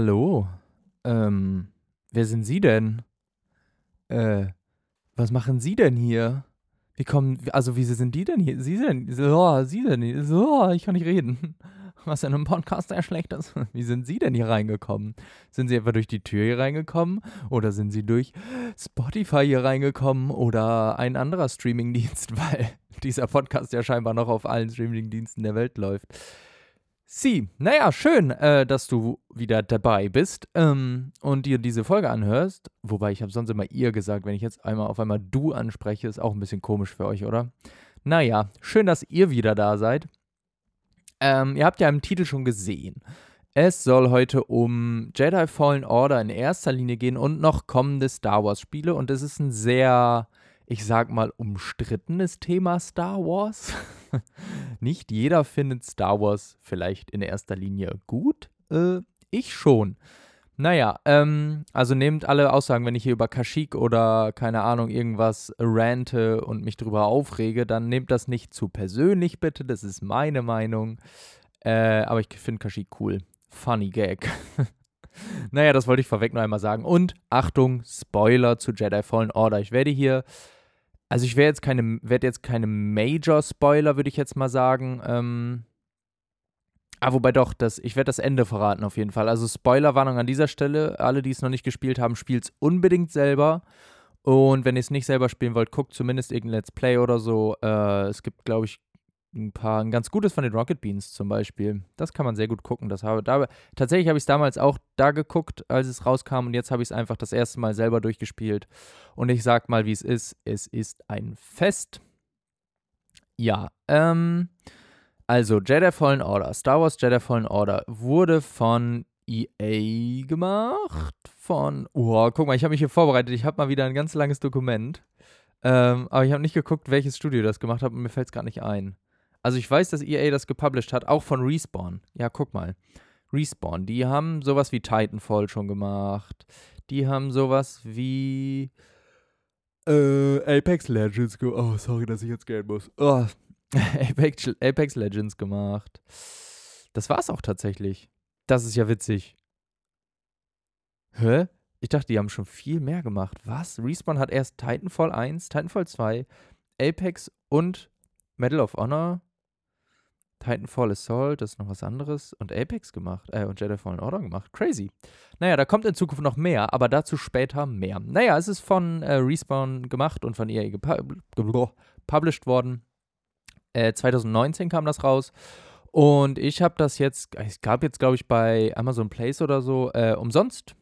Hallo. Ähm, wer sind Sie denn? Äh, was machen Sie denn hier? Wie kommen, also wie sind die denn hier? Sie denn, so, Sie denn hier? So, ich kann nicht reden. Was in einem Podcast sehr schlecht ist. Wie sind Sie denn hier reingekommen? Sind Sie etwa durch die Tür hier reingekommen? Oder sind Sie durch Spotify hier reingekommen? Oder ein anderer Streamingdienst? Weil dieser Podcast ja scheinbar noch auf allen Streamingdiensten der Welt läuft. Sie, naja, schön, äh, dass du wieder dabei bist ähm, und dir diese Folge anhörst. Wobei ich habe sonst immer ihr gesagt, wenn ich jetzt einmal auf einmal du anspreche, ist auch ein bisschen komisch für euch, oder? Naja, schön, dass ihr wieder da seid. Ähm, ihr habt ja im Titel schon gesehen. Es soll heute um Jedi Fallen Order in erster Linie gehen und noch kommende Star Wars Spiele. Und es ist ein sehr, ich sag mal, umstrittenes Thema Star Wars. Nicht jeder findet Star Wars vielleicht in erster Linie gut. Äh, ich schon. Naja, ähm, also nehmt alle Aussagen, wenn ich hier über Kashyyyk oder keine Ahnung irgendwas rante und mich drüber aufrege, dann nehmt das nicht zu persönlich bitte, das ist meine Meinung. Äh, aber ich finde Kashyyyk cool. Funny Gag. naja, das wollte ich vorweg noch einmal sagen. Und Achtung, Spoiler zu Jedi Fallen Order. Ich werde hier also ich werde jetzt keine, werde jetzt keine Major-Spoiler, würde ich jetzt mal sagen. Ähm, ah, wobei doch, das, ich werde das Ende verraten auf jeden Fall. Also Spoilerwarnung an dieser Stelle. Alle, die es noch nicht gespielt haben, spielt es unbedingt selber. Und wenn ihr es nicht selber spielen wollt, guckt zumindest irgendein Let's Play oder so. Äh, es gibt, glaube ich, ein paar, ein ganz gutes von den Rocket Beans zum Beispiel. Das kann man sehr gut gucken. Das habe, da, tatsächlich habe ich es damals auch da geguckt, als es rauskam und jetzt habe ich es einfach das erste Mal selber durchgespielt. Und ich sag mal, wie es ist. Es ist ein Fest. Ja, ähm, also Jedi Fallen Order, Star Wars Jedi Fallen Order wurde von EA gemacht. Von, oh, guck mal, ich habe mich hier vorbereitet. Ich habe mal wieder ein ganz langes Dokument. Ähm, aber ich habe nicht geguckt, welches Studio das gemacht hat und mir fällt es gar nicht ein. Also ich weiß, dass EA das gepublished hat, auch von Respawn. Ja, guck mal. Respawn, die haben sowas wie Titanfall schon gemacht. Die haben sowas wie äh, Apex Legends gemacht. Oh, sorry, dass ich jetzt gehen muss. Oh. Apex, Apex Legends gemacht. Das war's auch tatsächlich. Das ist ja witzig. Hä? Ich dachte, die haben schon viel mehr gemacht. Was? Respawn hat erst Titanfall 1, Titanfall 2, Apex und Medal of Honor Titanfall Assault, das ist noch was anderes, und Apex gemacht, äh, und Jedi Fallen Order gemacht. Crazy. Naja, da kommt in Zukunft noch mehr, aber dazu später mehr. Naja, es ist von äh, Respawn gemacht und von EA gepublished worden. Äh, 2019 kam das raus. Und ich habe das jetzt, es gab jetzt, glaube ich, bei Amazon Place oder so, äh, umsonst.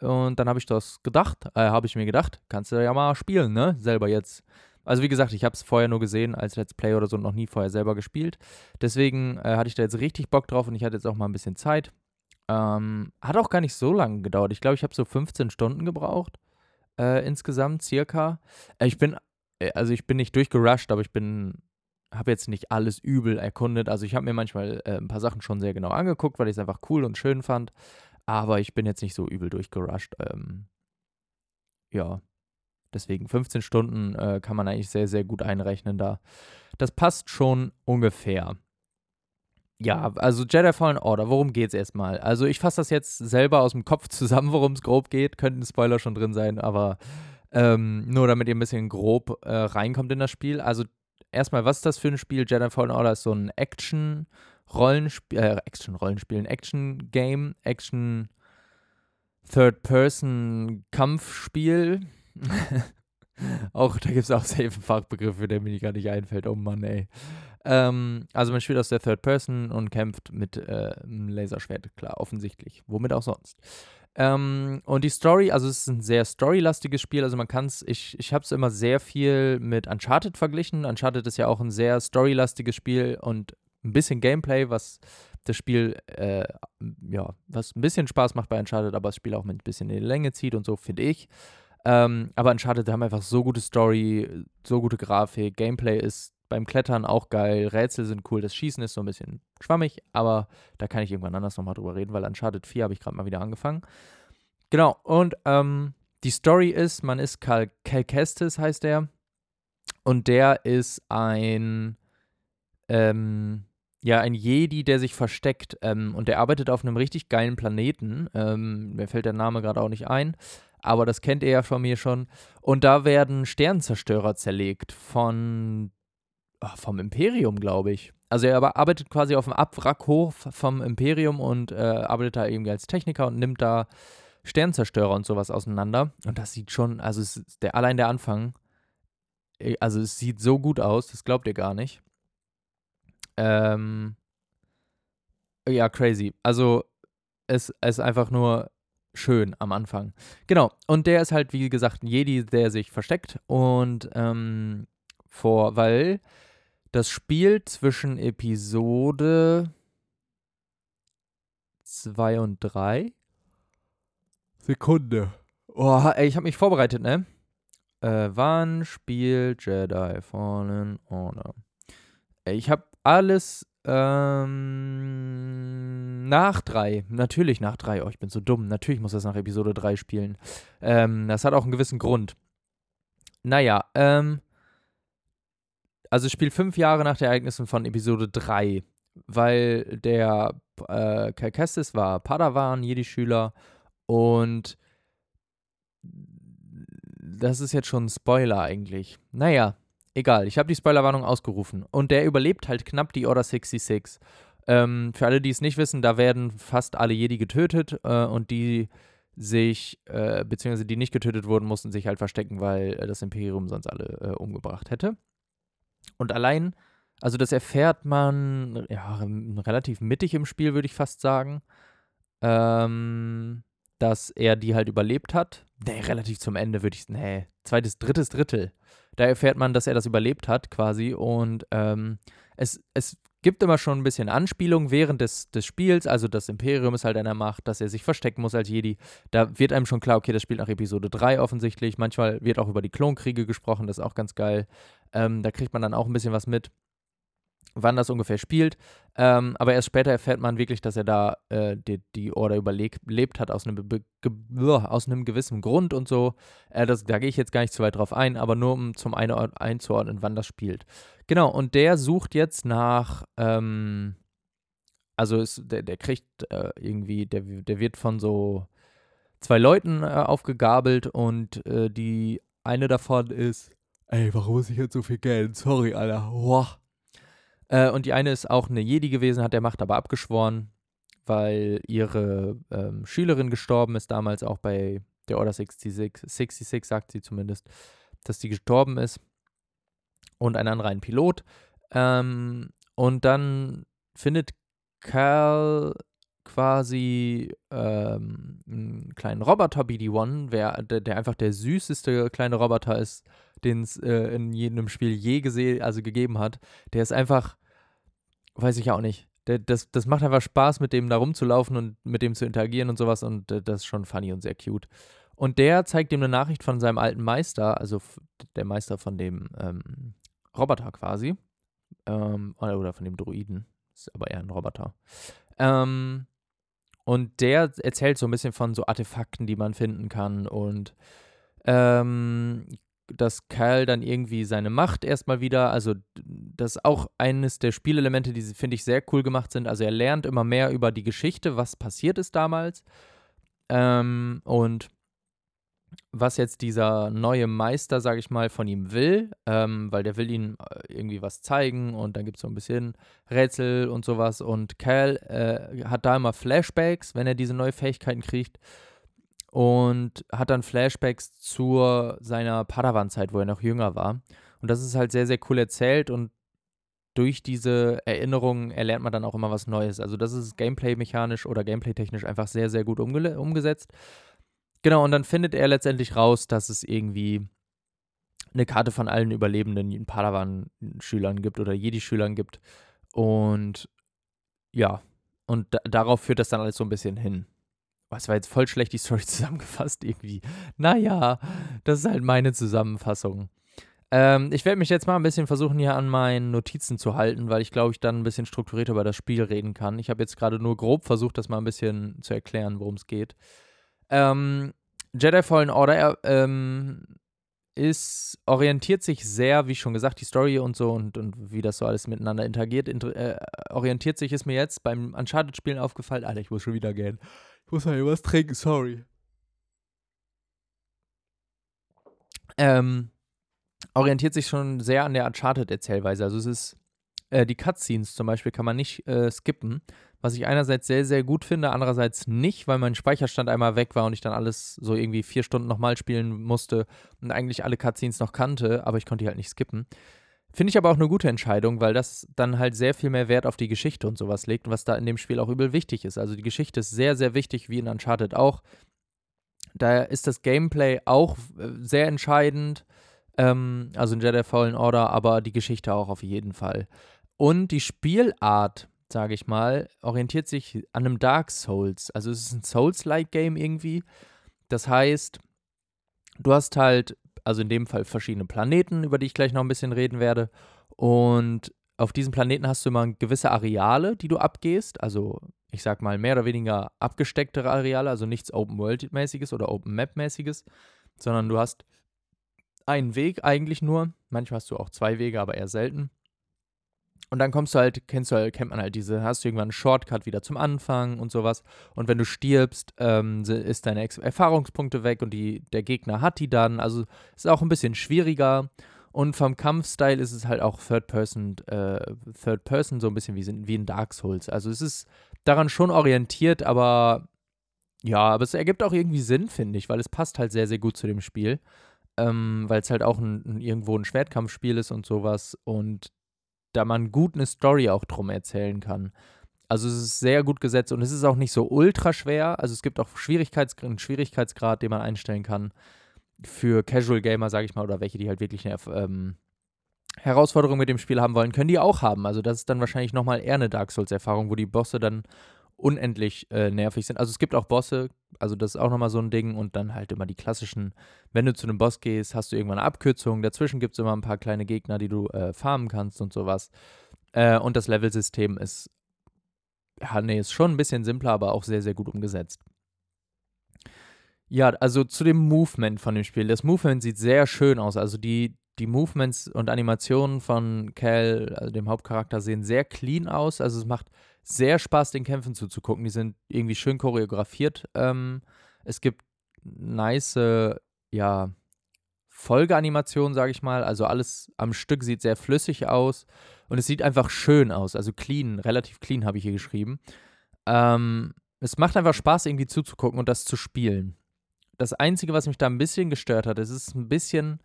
Und dann habe ich das gedacht, äh, habe ich mir gedacht, kannst du ja mal spielen, ne? Selber jetzt. Also wie gesagt, ich habe es vorher nur gesehen als Let's Play oder so und noch nie vorher selber gespielt. Deswegen äh, hatte ich da jetzt richtig Bock drauf und ich hatte jetzt auch mal ein bisschen Zeit. Ähm, hat auch gar nicht so lange gedauert. Ich glaube, ich habe so 15 Stunden gebraucht. Äh, insgesamt circa. Äh, ich bin, äh, also ich bin nicht durchgerusht, aber ich bin, habe jetzt nicht alles übel erkundet. Also ich habe mir manchmal äh, ein paar Sachen schon sehr genau angeguckt, weil ich es einfach cool und schön fand. Aber ich bin jetzt nicht so übel durchgerusht. Ähm, ja, Deswegen 15 Stunden äh, kann man eigentlich sehr, sehr gut einrechnen da. Das passt schon ungefähr. Ja, also Jedi Fallen Order, worum geht's erstmal? Also ich fasse das jetzt selber aus dem Kopf zusammen, worum es grob geht. Könnten Spoiler schon drin sein, aber ähm, nur damit ihr ein bisschen grob äh, reinkommt in das Spiel. Also erstmal, was ist das für ein Spiel? Jedi Fallen Order ist so ein Action Rollenspiel, äh, Action Rollenspiel, ein Action Game, Action Third Person Kampfspiel auch, da gibt es auch safe Fachbegriffe, der mir gar nicht einfällt. Oh Mann, ey. Ähm, also man spielt aus der Third Person und kämpft mit äh, einem Laserschwert, klar, offensichtlich. Womit auch sonst. Ähm, und die Story, also es ist ein sehr storylastiges Spiel, also man kann es, ich, ich habe es immer sehr viel mit Uncharted verglichen. Uncharted ist ja auch ein sehr storylastiges Spiel und ein bisschen Gameplay, was das Spiel, äh, ja, was ein bisschen Spaß macht bei Uncharted, aber das Spiel auch mit ein bisschen in die Länge zieht und so, finde ich. Ähm, aber Uncharted haben einfach so gute Story, so gute Grafik, Gameplay ist beim Klettern auch geil, Rätsel sind cool, das Schießen ist so ein bisschen schwammig, aber da kann ich irgendwann anders nochmal drüber reden, weil Uncharted 4 habe ich gerade mal wieder angefangen. Genau, und ähm, die Story ist, man ist Cal, Cal Kestis, heißt der, und der ist ein, ähm, ja, ein Jedi, der sich versteckt. Ähm, und der arbeitet auf einem richtig geilen Planeten. Ähm, mir fällt der Name gerade auch nicht ein. Aber das kennt ihr ja von mir schon. Und da werden Sternzerstörer zerlegt von oh, vom Imperium, glaube ich. Also er arbeitet quasi auf dem Abwrackhof vom Imperium und äh, arbeitet da irgendwie als Techniker und nimmt da Sternzerstörer und sowas auseinander. Und das sieht schon, also der, allein der Anfang, äh, also es sieht so gut aus, das glaubt ihr gar nicht. Ähm, ja, crazy. Also es, es ist einfach nur schön am Anfang. Genau. Und der ist halt, wie gesagt, ein Jedi, der sich versteckt. Und ähm, vor, weil das Spiel zwischen Episode 2 und 3. Sekunde. Oh, ey, ich habe mich vorbereitet, ne? Äh, wann spielt Jedi Fallen Order? Ey, ich habe alles ähm, nach 3. Natürlich nach 3. Oh, ich bin so dumm. Natürlich muss das nach Episode 3 spielen. Ähm, das hat auch einen gewissen Grund. Naja, ähm, also es spielt fünf Jahre nach den Ereignissen von Episode 3, weil der äh, Cal Kestis war Padawan, Jedi-Schüler und das ist jetzt schon ein Spoiler eigentlich. Naja, egal, ich habe die Spoilerwarnung ausgerufen und der überlebt halt knapp die Order 66. Ähm, für alle, die es nicht wissen, da werden fast alle Jedi getötet äh, und die sich, äh, beziehungsweise die nicht getötet wurden, mussten sich halt verstecken, weil äh, das Imperium sonst alle äh, umgebracht hätte. Und allein, also das erfährt man ja, relativ mittig im Spiel, würde ich fast sagen. Ähm, dass er die halt überlebt hat. Nee, relativ zum Ende würde ich, nee, zweites, drittes Drittel. Da erfährt man, dass er das überlebt hat, quasi. Und ähm, es, es gibt immer schon ein bisschen Anspielung während des, des Spiels. Also das Imperium ist halt der Macht, dass er sich verstecken muss als Jedi. Da wird einem schon klar, okay, das spielt nach Episode 3 offensichtlich. Manchmal wird auch über die Klonkriege gesprochen, das ist auch ganz geil. Ähm, da kriegt man dann auch ein bisschen was mit, wann das ungefähr spielt. Ähm, aber erst später erfährt man wirklich, dass er da äh, die, die Order überlebt hat aus einem, aus einem gewissen Grund und so. Äh, das, da gehe ich jetzt gar nicht zu weit drauf ein, aber nur um zum einen einzuordnen, wann das spielt. Genau, und der sucht jetzt nach. Ähm, also ist, der, der kriegt äh, irgendwie, der, der wird von so zwei Leuten äh, aufgegabelt und äh, die eine davon ist ey, warum muss ich jetzt so viel Geld? Sorry, Alter. Wow. Äh, und die eine ist auch eine Jedi gewesen, hat der Macht aber abgeschworen, weil ihre ähm, Schülerin gestorben ist, damals auch bei der Order 66, 66 sagt sie zumindest, dass die gestorben ist. Und ein anderer ein Pilot. Ähm, und dann findet Cal quasi ähm, einen kleinen Roboter BD-1, der, der einfach der süßeste kleine Roboter ist, den es äh, in jedem Spiel je gesehen, also gegeben hat. Der ist einfach, weiß ich auch nicht. Das, das macht einfach Spaß, mit dem da rumzulaufen und mit dem zu interagieren und sowas und äh, das ist schon funny und sehr cute. Und der zeigt ihm eine Nachricht von seinem alten Meister, also der Meister von dem ähm, Roboter quasi. Ähm, oder von dem Druiden. Ist aber eher ein Roboter. Ähm, und der erzählt so ein bisschen von so Artefakten, die man finden kann und ähm, dass Kyle dann irgendwie seine Macht erstmal wieder, also das ist auch eines der Spielelemente, die finde ich sehr cool gemacht sind. Also er lernt immer mehr über die Geschichte, was passiert ist damals. Ähm, und was jetzt dieser neue Meister, sage ich mal, von ihm will, ähm, weil der will ihm äh, irgendwie was zeigen und dann gibt es so ein bisschen Rätsel und sowas. Und Cal äh, hat da immer Flashbacks, wenn er diese neue Fähigkeiten kriegt und hat dann Flashbacks zu seiner Padawan-Zeit, wo er noch jünger war. Und das ist halt sehr, sehr cool erzählt und durch diese Erinnerungen erlernt man dann auch immer was Neues. Also das ist gameplay-mechanisch oder gameplay-technisch einfach sehr, sehr gut umge umgesetzt. Genau, und dann findet er letztendlich raus, dass es irgendwie eine Karte von allen überlebenden Padawan-Schülern gibt oder Jedi-Schülern gibt. Und ja, und darauf führt das dann alles so ein bisschen hin. Was war jetzt voll schlecht die Story zusammengefasst irgendwie. Naja, das ist halt meine Zusammenfassung. Ähm, ich werde mich jetzt mal ein bisschen versuchen, hier an meinen Notizen zu halten, weil ich glaube, ich dann ein bisschen strukturierter über das Spiel reden kann. Ich habe jetzt gerade nur grob versucht, das mal ein bisschen zu erklären, worum es geht. Ähm, Jedi Fallen Order ähm, ist, orientiert sich sehr, wie schon gesagt, die Story und so und, und wie das so alles miteinander interagiert, inter, äh, orientiert sich, ist mir jetzt beim Uncharted-Spielen aufgefallen. Alter, ich muss schon wieder gehen. Muss mal hier was trinken, sorry. Ähm, orientiert sich schon sehr an der Uncharted-Erzählweise. Also es ist, äh, die Cutscenes zum Beispiel kann man nicht äh, skippen, was ich einerseits sehr, sehr gut finde, andererseits nicht, weil mein Speicherstand einmal weg war und ich dann alles so irgendwie vier Stunden nochmal spielen musste und eigentlich alle Cutscenes noch kannte, aber ich konnte die halt nicht skippen. Finde ich aber auch eine gute Entscheidung, weil das dann halt sehr viel mehr Wert auf die Geschichte und sowas legt, was da in dem Spiel auch übel wichtig ist. Also die Geschichte ist sehr, sehr wichtig, wie in Uncharted auch. Da ist das Gameplay auch äh, sehr entscheidend, ähm, also in Jedi Fallen Order, aber die Geschichte auch auf jeden Fall. Und die Spielart sage ich mal, orientiert sich an einem Dark Souls. Also es ist ein Souls-like Game irgendwie. Das heißt, du hast halt, also in dem Fall verschiedene Planeten, über die ich gleich noch ein bisschen reden werde. Und auf diesen Planeten hast du immer gewisse Areale, die du abgehst. Also ich sag mal mehr oder weniger abgestecktere Areale, also nichts Open-World-mäßiges oder Open-Map-mäßiges, sondern du hast einen Weg eigentlich nur. Manchmal hast du auch zwei Wege, aber eher selten. Und dann kommst du halt, kennst du halt, kennt man halt diese, hast du irgendwann einen Shortcut wieder zum Anfang und sowas. Und wenn du stirbst, ähm, ist deine Ex Erfahrungspunkte weg und die, der Gegner hat die dann. Also ist auch ein bisschen schwieriger. Und vom Kampfstyle ist es halt auch Third Person, äh, Third Person so ein bisschen wie, wie in Dark Souls. Also es ist daran schon orientiert, aber ja, aber es ergibt auch irgendwie Sinn, finde ich, weil es passt halt sehr, sehr gut zu dem Spiel. Ähm, weil es halt auch ein, ein, irgendwo ein Schwertkampfspiel ist und sowas. Und da man gut eine Story auch drum erzählen kann. Also es ist sehr gut gesetzt und es ist auch nicht so ultra schwer. Also es gibt auch Schwierigkeits einen Schwierigkeitsgrad, den man einstellen kann für Casual Gamer, sage ich mal, oder welche, die halt wirklich eine ähm, Herausforderung mit dem Spiel haben wollen, können die auch haben. Also das ist dann wahrscheinlich nochmal eher eine Dark Souls-Erfahrung, wo die Bosse dann unendlich äh, nervig sind. Also es gibt auch Bosse, also das ist auch nochmal so ein Ding und dann halt immer die klassischen, wenn du zu einem Boss gehst, hast du irgendwann eine Abkürzung, dazwischen gibt es immer ein paar kleine Gegner, die du äh, farmen kannst und sowas. Äh, und das Levelsystem ist, ja, nee, ist schon ein bisschen simpler, aber auch sehr, sehr gut umgesetzt. Ja, also zu dem Movement von dem Spiel. Das Movement sieht sehr schön aus. Also die, die Movements und Animationen von Cal, also dem Hauptcharakter, sehen sehr clean aus. Also es macht sehr Spaß, den Kämpfen zuzugucken. Die sind irgendwie schön choreografiert. Ähm, es gibt nice, ja, Folgeanimationen, sage ich mal. Also alles am Stück sieht sehr flüssig aus und es sieht einfach schön aus. Also clean, relativ clean habe ich hier geschrieben. Ähm, es macht einfach Spaß, irgendwie zuzugucken und das zu spielen. Das Einzige, was mich da ein bisschen gestört hat, ist, es ist ein bisschen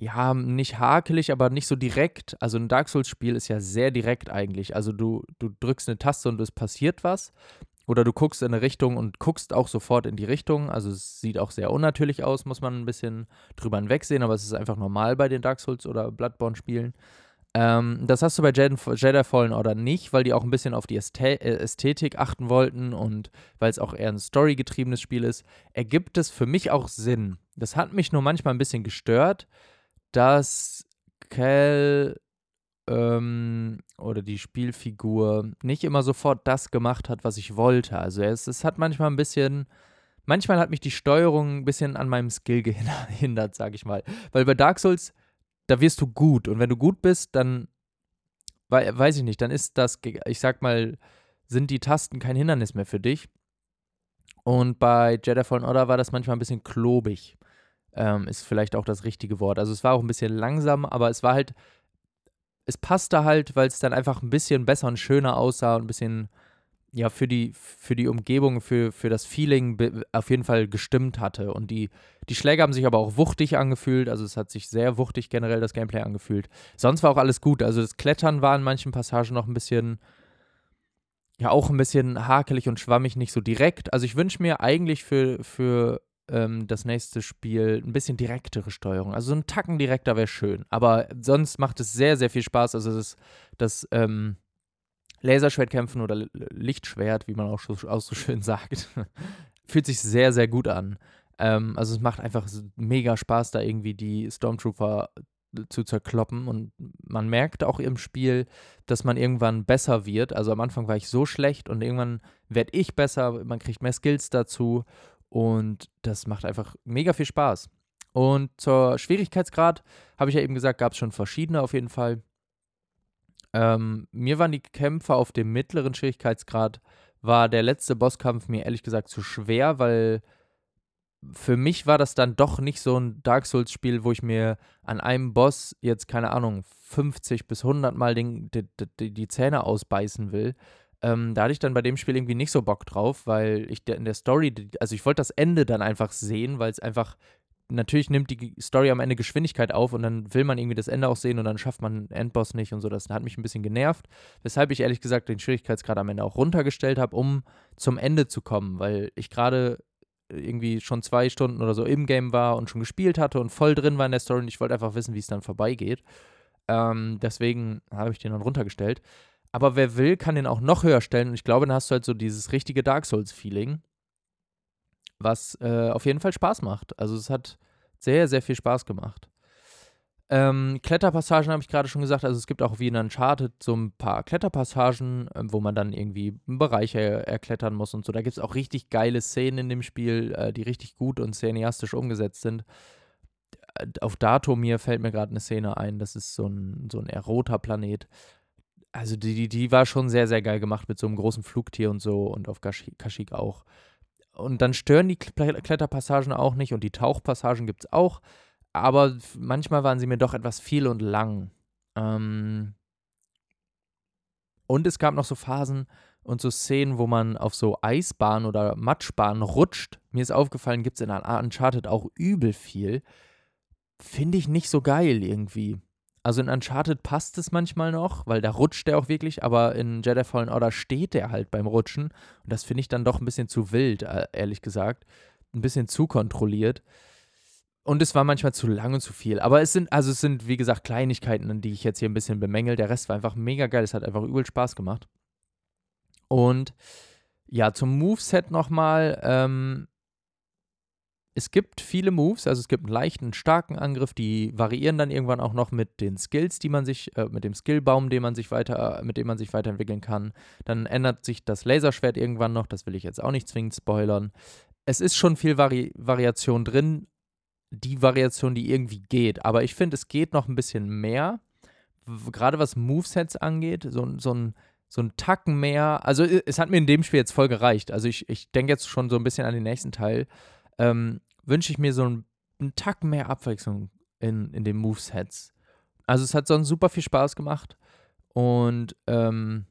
ja, nicht hakelig, aber nicht so direkt. Also ein Dark Souls-Spiel ist ja sehr direkt eigentlich. Also du, du drückst eine Taste und es passiert was. Oder du guckst in eine Richtung und guckst auch sofort in die Richtung. Also es sieht auch sehr unnatürlich aus, muss man ein bisschen drüber hinwegsehen, aber es ist einfach normal bei den Dark Souls oder Bloodborne-Spielen. Ähm, das hast du bei Jedi, Fallen Order nicht, weil die auch ein bisschen auf die äh, Ästhetik achten wollten und weil es auch eher ein storygetriebenes Spiel ist, ergibt es für mich auch Sinn. Das hat mich nur manchmal ein bisschen gestört, dass Cal ähm, oder die Spielfigur nicht immer sofort das gemacht hat, was ich wollte. Also es, es hat manchmal ein bisschen, manchmal hat mich die Steuerung ein bisschen an meinem Skill gehindert, sag ich mal. Weil bei Dark Souls, da wirst du gut und wenn du gut bist, dann weiß ich nicht, dann ist das, ich sag mal, sind die Tasten kein Hindernis mehr für dich. Und bei Jedi Fallen Order war das manchmal ein bisschen klobig ähm, ist vielleicht auch das richtige Wort. Also es war auch ein bisschen langsam, aber es war halt, es passte halt, weil es dann einfach ein bisschen besser und schöner aussah und ein bisschen, ja, für die, für die Umgebung, für, für das Feeling auf jeden Fall gestimmt hatte. Und die, die Schläge haben sich aber auch wuchtig angefühlt, also es hat sich sehr wuchtig generell das Gameplay angefühlt. Sonst war auch alles gut. Also das Klettern war in manchen Passagen noch ein bisschen, ja, auch ein bisschen hakelig und schwammig, nicht so direkt. Also ich wünsche mir eigentlich für, für ähm, das nächste Spiel ein bisschen direktere Steuerung. Also so ein Tacken direkter wäre schön. Aber sonst macht es sehr, sehr viel Spaß. Also das, das ähm, Laserschwertkämpfen oder Lichtschwert, wie man auch, so, auch so schön sagt, fühlt sich sehr, sehr gut an. Ähm, also es macht einfach mega Spaß, da irgendwie die Stormtrooper zu zerkloppen und man merkt auch im Spiel, dass man irgendwann besser wird. Also am Anfang war ich so schlecht und irgendwann werde ich besser, man kriegt mehr Skills dazu und das macht einfach mega viel Spaß. Und zur Schwierigkeitsgrad habe ich ja eben gesagt, gab es schon verschiedene auf jeden Fall. Ähm, mir waren die Kämpfe auf dem mittleren Schwierigkeitsgrad, war der letzte Bosskampf mir ehrlich gesagt zu schwer, weil für mich war das dann doch nicht so ein Dark Souls-Spiel, wo ich mir an einem Boss jetzt, keine Ahnung, 50 bis 100 Mal den, die, die, die Zähne ausbeißen will. Ähm, da hatte ich dann bei dem Spiel irgendwie nicht so Bock drauf, weil ich in der Story, also ich wollte das Ende dann einfach sehen, weil es einfach, natürlich nimmt die Story am Ende Geschwindigkeit auf und dann will man irgendwie das Ende auch sehen und dann schafft man einen Endboss nicht und so. Das hat mich ein bisschen genervt, weshalb ich ehrlich gesagt den Schwierigkeitsgrad am Ende auch runtergestellt habe, um zum Ende zu kommen, weil ich gerade irgendwie schon zwei Stunden oder so im Game war und schon gespielt hatte und voll drin war in der Story und ich wollte einfach wissen, wie es dann vorbeigeht. Ähm, deswegen habe ich den dann runtergestellt. Aber wer will, kann den auch noch höher stellen und ich glaube, dann hast du halt so dieses richtige Dark Souls-Feeling, was äh, auf jeden Fall Spaß macht. Also es hat sehr, sehr viel Spaß gemacht. Ähm, Kletterpassagen habe ich gerade schon gesagt. Also es gibt auch wie in Uncharted so ein paar Kletterpassagen, äh, wo man dann irgendwie Bereiche erklettern muss und so. Da gibt es auch richtig geile Szenen in dem Spiel, äh, die richtig gut und cineastisch umgesetzt sind. Äh, auf Datomir fällt mir gerade eine Szene ein. Das ist so ein, so ein eher roter Planet. Also die, die, war schon sehr, sehr geil gemacht mit so einem großen Flugtier und so und auf Kashyyyk auch. Und dann stören die Kletterpassagen auch nicht und die Tauchpassagen gibt es auch aber manchmal waren sie mir doch etwas viel und lang. Ähm und es gab noch so Phasen und so Szenen, wo man auf so Eisbahnen oder Matschbahnen rutscht. Mir ist aufgefallen, gibt es in Uncharted auch übel viel. Finde ich nicht so geil irgendwie. Also in Uncharted passt es manchmal noch, weil da rutscht der auch wirklich, aber in Jedi Fallen Order steht der halt beim Rutschen. Und das finde ich dann doch ein bisschen zu wild, äh, ehrlich gesagt. Ein bisschen zu kontrolliert. Und es war manchmal zu lang und zu viel. Aber es sind, also es sind, wie gesagt, Kleinigkeiten, die ich jetzt hier ein bisschen bemängel. Der Rest war einfach mega geil. Es hat einfach übel Spaß gemacht. Und ja, zum Moveset nochmal. Ähm, es gibt viele Moves, also es gibt einen leichten, starken Angriff, die variieren dann irgendwann auch noch mit den Skills, die man sich, äh, mit dem Skillbaum, den man sich weiter, mit dem man sich weiterentwickeln kann. Dann ändert sich das Laserschwert irgendwann noch, das will ich jetzt auch nicht zwingend spoilern. Es ist schon viel Vari Variation drin, die Variation, die irgendwie geht. Aber ich finde, es geht noch ein bisschen mehr. Gerade was Movesets angeht, so, so ein so ein Tacken mehr. Also es hat mir in dem Spiel jetzt voll gereicht. Also ich, ich denke jetzt schon so ein bisschen an den nächsten Teil. Ähm, Wünsche ich mir so ein, einen Tacken mehr Abwechslung in, in den Movesets. Also es hat sonst super viel Spaß gemacht. Und ähm,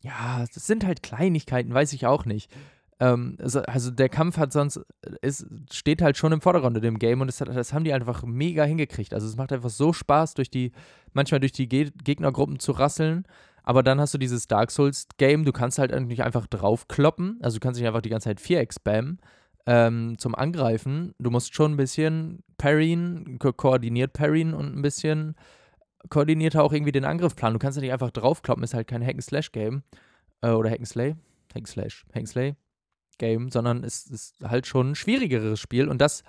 ja, das sind halt Kleinigkeiten, weiß ich auch nicht. Ähm, also, also, der Kampf hat sonst, es steht halt schon im Vordergrund in dem Game und das, hat, das haben die einfach mega hingekriegt. Also es macht einfach so Spaß, durch die, manchmal durch die Ge Gegnergruppen zu rasseln. Aber dann hast du dieses Dark Souls-Game, du kannst halt nicht einfach draufkloppen. Also du kannst nicht einfach die ganze Zeit Viereck spammen ähm, zum Angreifen. Du musst schon ein bisschen parryen, ko koordiniert parryen und ein bisschen koordinierter auch irgendwie den Angriff planen. Du kannst ja nicht einfach draufkloppen, ist halt kein Hack-and-Slash-Game. Äh, oder Hack-and-Slay. Hack-and-Slash. Hack-and-Slay. Game, sondern es ist halt schon ein schwierigeres Spiel und das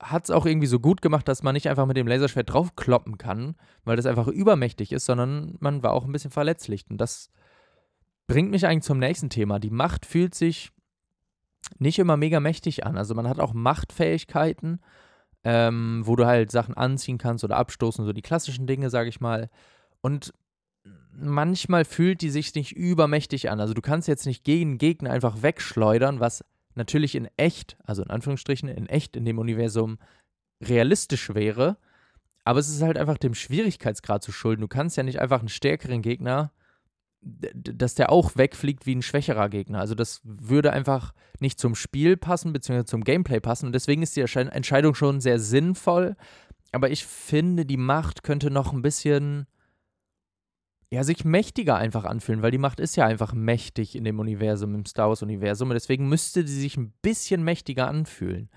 hat es auch irgendwie so gut gemacht, dass man nicht einfach mit dem Laserschwert draufkloppen kann, weil das einfach übermächtig ist, sondern man war auch ein bisschen verletzlich. Und das bringt mich eigentlich zum nächsten Thema. Die Macht fühlt sich nicht immer mega mächtig an. Also man hat auch Machtfähigkeiten, ähm, wo du halt Sachen anziehen kannst oder abstoßen, so die klassischen Dinge, sage ich mal. Und manchmal fühlt die sich nicht übermächtig an. Also du kannst jetzt nicht gegen Gegner einfach wegschleudern, was natürlich in echt, also in Anführungsstrichen, in echt in dem Universum realistisch wäre. Aber es ist halt einfach dem Schwierigkeitsgrad zu schulden. Du kannst ja nicht einfach einen stärkeren Gegner, dass der auch wegfliegt wie ein schwächerer Gegner. Also das würde einfach nicht zum Spiel passen, beziehungsweise zum Gameplay passen. Und deswegen ist die Entscheidung schon sehr sinnvoll. Aber ich finde, die Macht könnte noch ein bisschen ja, sich mächtiger einfach anfühlen, weil die Macht ist ja einfach mächtig in dem Universum, im Star Wars-Universum. Und deswegen müsste sie sich ein bisschen mächtiger anfühlen.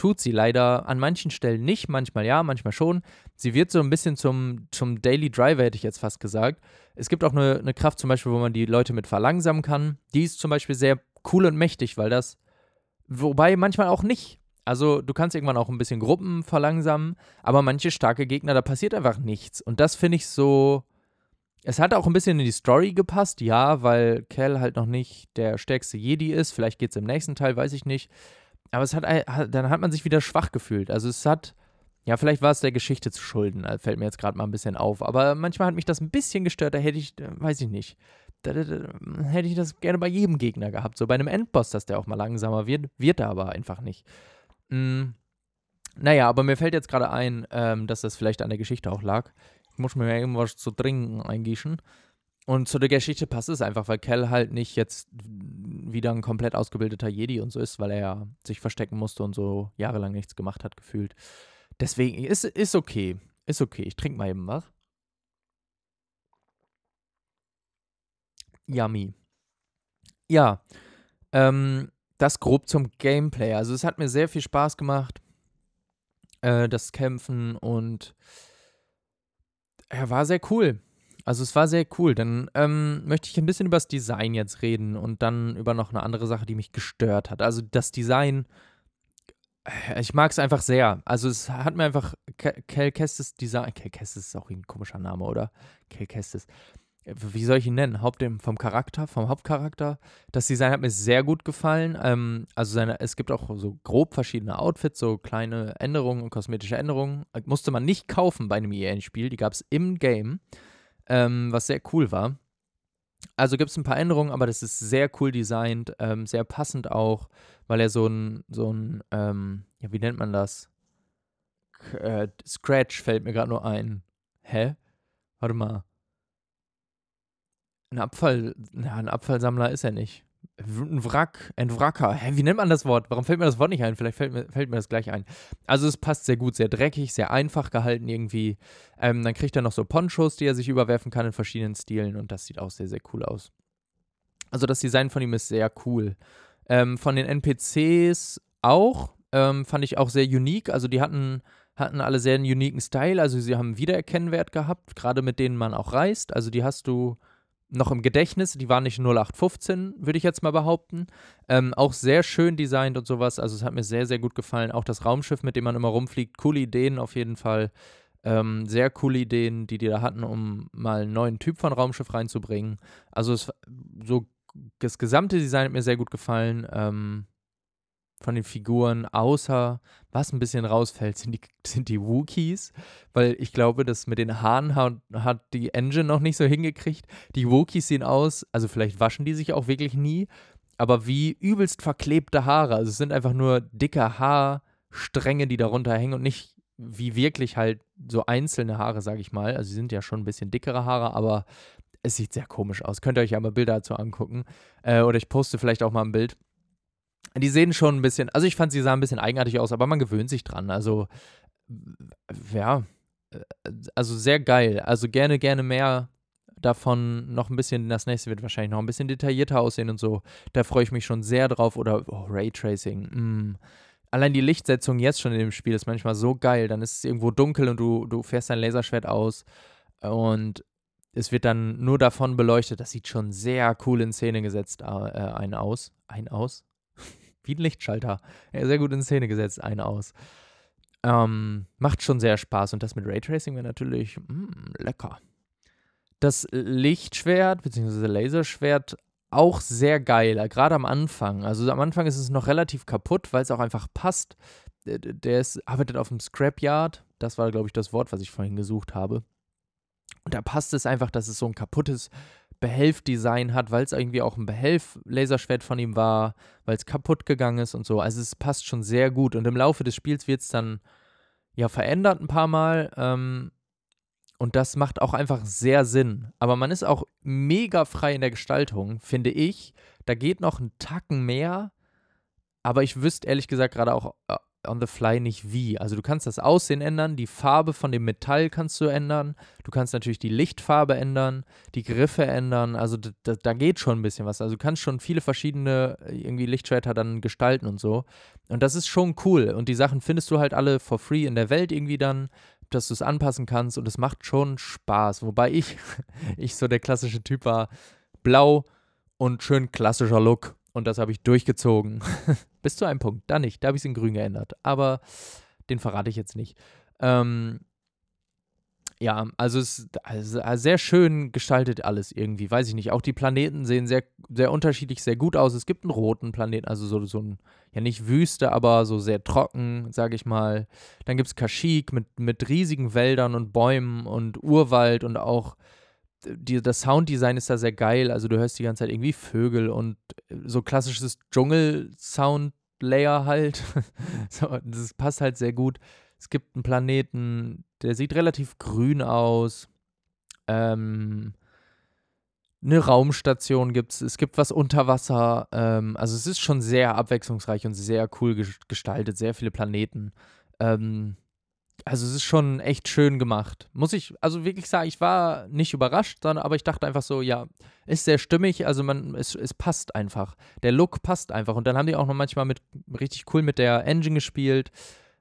Tut sie leider an manchen Stellen nicht, manchmal ja, manchmal schon. Sie wird so ein bisschen zum, zum Daily Driver, hätte ich jetzt fast gesagt. Es gibt auch eine, eine Kraft zum Beispiel, wo man die Leute mit verlangsamen kann. Die ist zum Beispiel sehr cool und mächtig, weil das, wobei manchmal auch nicht. Also du kannst irgendwann auch ein bisschen Gruppen verlangsamen, aber manche starke Gegner, da passiert einfach nichts. Und das finde ich so, es hat auch ein bisschen in die Story gepasst, ja, weil Cal halt noch nicht der stärkste Jedi ist. Vielleicht geht es im nächsten Teil, weiß ich nicht. Aber es hat, dann hat man sich wieder schwach gefühlt. Also es hat Ja, vielleicht war es der Geschichte zu schulden, äh, fällt mir jetzt gerade mal ein bisschen auf. Aber manchmal hat mich das ein bisschen gestört, da hätte ich, äh, weiß ich nicht, da, da, da, hätte ich das gerne bei jedem Gegner gehabt. So bei einem Endboss, dass der auch mal langsamer wird, wird er aber einfach nicht. Mm, naja, aber mir fällt jetzt gerade ein, ähm, dass das vielleicht an der Geschichte auch lag. Ich muss mir irgendwas zu trinken eingießen. Und zu der Geschichte passt es einfach, weil Kel halt nicht jetzt wieder ein komplett ausgebildeter Jedi und so ist, weil er ja sich verstecken musste und so jahrelang nichts gemacht hat, gefühlt. Deswegen ist, ist okay. Ist okay. Ich trinke mal eben was. Yummy. Ja, ähm, das grob zum Gameplay. Also es hat mir sehr viel Spaß gemacht, äh, das Kämpfen und er war sehr cool. Also es war sehr cool. Dann ähm, möchte ich ein bisschen über das Design jetzt reden und dann über noch eine andere Sache, die mich gestört hat. Also das Design, äh, ich mag es einfach sehr. Also es hat mir einfach Kel Kestis Design, Kel Kestis ist auch ein komischer Name, oder? Kel Kestis wie soll ich ihn nennen? Haupt vom Charakter, vom Hauptcharakter. Das Design hat mir sehr gut gefallen. Ähm, also seine, es gibt auch so grob verschiedene Outfits, so kleine Änderungen und kosmetische Änderungen. Äh, musste man nicht kaufen bei einem EA-Spiel, die gab es im Game, ähm, was sehr cool war. Also gibt es ein paar Änderungen, aber das ist sehr cool designt, ähm, sehr passend auch, weil er so ein, so ein, ähm, ja, wie nennt man das? K äh, Scratch fällt mir gerade nur ein. Hä? Warte mal. Ein Abfall, ja, ein Abfallsammler ist er nicht. Ein Wrack, ein Wracker. Hä, wie nennt man das Wort? Warum fällt mir das Wort nicht ein? Vielleicht fällt mir, fällt mir das gleich ein. Also es passt sehr gut, sehr dreckig, sehr einfach gehalten irgendwie. Ähm, dann kriegt er noch so Ponchos, die er sich überwerfen kann in verschiedenen Stilen und das sieht auch sehr, sehr cool aus. Also das Design von ihm ist sehr cool. Ähm, von den NPCs auch, ähm, fand ich auch sehr unique. Also die hatten, hatten alle sehr einen uniken Style. Also sie haben Wiedererkennwert gehabt, gerade mit denen man auch reist. Also die hast du noch im Gedächtnis. Die waren nicht 0815, würde ich jetzt mal behaupten. Ähm, auch sehr schön designt und sowas. Also es hat mir sehr, sehr gut gefallen. Auch das Raumschiff, mit dem man immer rumfliegt. Coole Ideen auf jeden Fall. Ähm, sehr coole Ideen, die die da hatten, um mal einen neuen Typ von Raumschiff reinzubringen. Also es, so das gesamte Design hat mir sehr gut gefallen. Ähm, von den Figuren, außer was ein bisschen rausfällt, sind die, sind die Wookies, weil ich glaube, das mit den Haaren hat, hat die Engine noch nicht so hingekriegt. Die Wookies sehen aus, also vielleicht waschen die sich auch wirklich nie, aber wie übelst verklebte Haare. Also es sind einfach nur dicke Haarstränge, die darunter hängen und nicht wie wirklich halt so einzelne Haare, sage ich mal. Also sie sind ja schon ein bisschen dickere Haare, aber es sieht sehr komisch aus. Könnt ihr euch ja mal Bilder dazu angucken. Äh, oder ich poste vielleicht auch mal ein Bild. Die sehen schon ein bisschen, also ich fand, sie sahen ein bisschen eigenartig aus, aber man gewöhnt sich dran. Also, ja, äh, also sehr geil. Also gerne, gerne mehr davon. Noch ein bisschen, das nächste wird wahrscheinlich noch ein bisschen detaillierter aussehen und so. Da freue ich mich schon sehr drauf. Oder oh, Raytracing. Mm. Allein die Lichtsetzung jetzt schon in dem Spiel ist manchmal so geil. Dann ist es irgendwo dunkel und du, du fährst dein Laserschwert aus und es wird dann nur davon beleuchtet. Das sieht schon sehr cool in Szene gesetzt äh, ein aus. Ein aus? Wie ein Lichtschalter. Ja, sehr gut in Szene gesetzt, ein aus. Ähm, macht schon sehr Spaß und das mit Raytracing wäre natürlich mh, mm, lecker. Das Lichtschwert bzw. Laserschwert auch sehr geil, gerade am Anfang. Also am Anfang ist es noch relativ kaputt, weil es auch einfach passt. Der ist, arbeitet auf dem Scrapyard. Das war, glaube ich, das Wort, was ich vorhin gesucht habe. Und da passt es einfach, dass es so ein kaputtes Behelf-Design hat, weil es irgendwie auch ein Behelf-Laserschwert von ihm war, weil es kaputt gegangen ist und so. Also es passt schon sehr gut. Und im Laufe des Spiels wird es dann ja verändert ein paar Mal. Ähm, und das macht auch einfach sehr Sinn. Aber man ist auch mega frei in der Gestaltung, finde ich. Da geht noch ein Tacken mehr. Aber ich wüsste ehrlich gesagt gerade auch äh, on the fly nicht wie. Also du kannst das Aussehen ändern, die Farbe von dem Metall kannst du ändern, du kannst natürlich die Lichtfarbe ändern, die Griffe ändern, also da, geht schon ein bisschen was. Also du kannst schon viele verschiedene äh, irgendwie Lichtschwerter dann gestalten und so. Und das ist schon cool. Und die Sachen findest du halt alle for free in der Welt irgendwie dann, dass du es anpassen kannst und es macht schon Spaß. Wobei ich, ich so der klassische Typ war, blau und schön klassischer Look. Und das habe ich durchgezogen. Bis zu einem Punkt. Da nicht. Da habe ich es in grün geändert. Aber den verrate ich jetzt nicht. Ähm, Ja, also es ist also sehr schön gestaltet alles irgendwie, weiß ich nicht. Auch die Planeten sehen sehr, sehr unterschiedlich, sehr gut aus. Es gibt einen roten Planeten, also so, so ein, ja nicht Wüste, aber so sehr trocken, sage ich mal. Dann gibt es Kashyyyk mit, mit riesigen Wäldern und Bäumen und Urwald und auch die, das Sounddesign ist da sehr geil. Also du hörst die ganze Zeit irgendwie Vögel und so klassisches Dschungel-Sound-Layer halt. so, das passt halt sehr gut. Es gibt einen Planeten, der sieht relativ grün aus. Ähm, eine Raumstation gibt es. Es gibt was unter Wasser. Ähm, also es ist schon sehr abwechslungsreich und sehr cool gestaltet. Sehr viele Planeten. Ähm, also es ist schon echt schön gemacht. Muss ich also wirklich sagen, ich war nicht überrascht, sondern aber ich dachte einfach so, ja, ist sehr stimmig, also man, es, es passt einfach. Der Look passt einfach. Und dann haben die auch noch manchmal mit richtig cool mit der Engine gespielt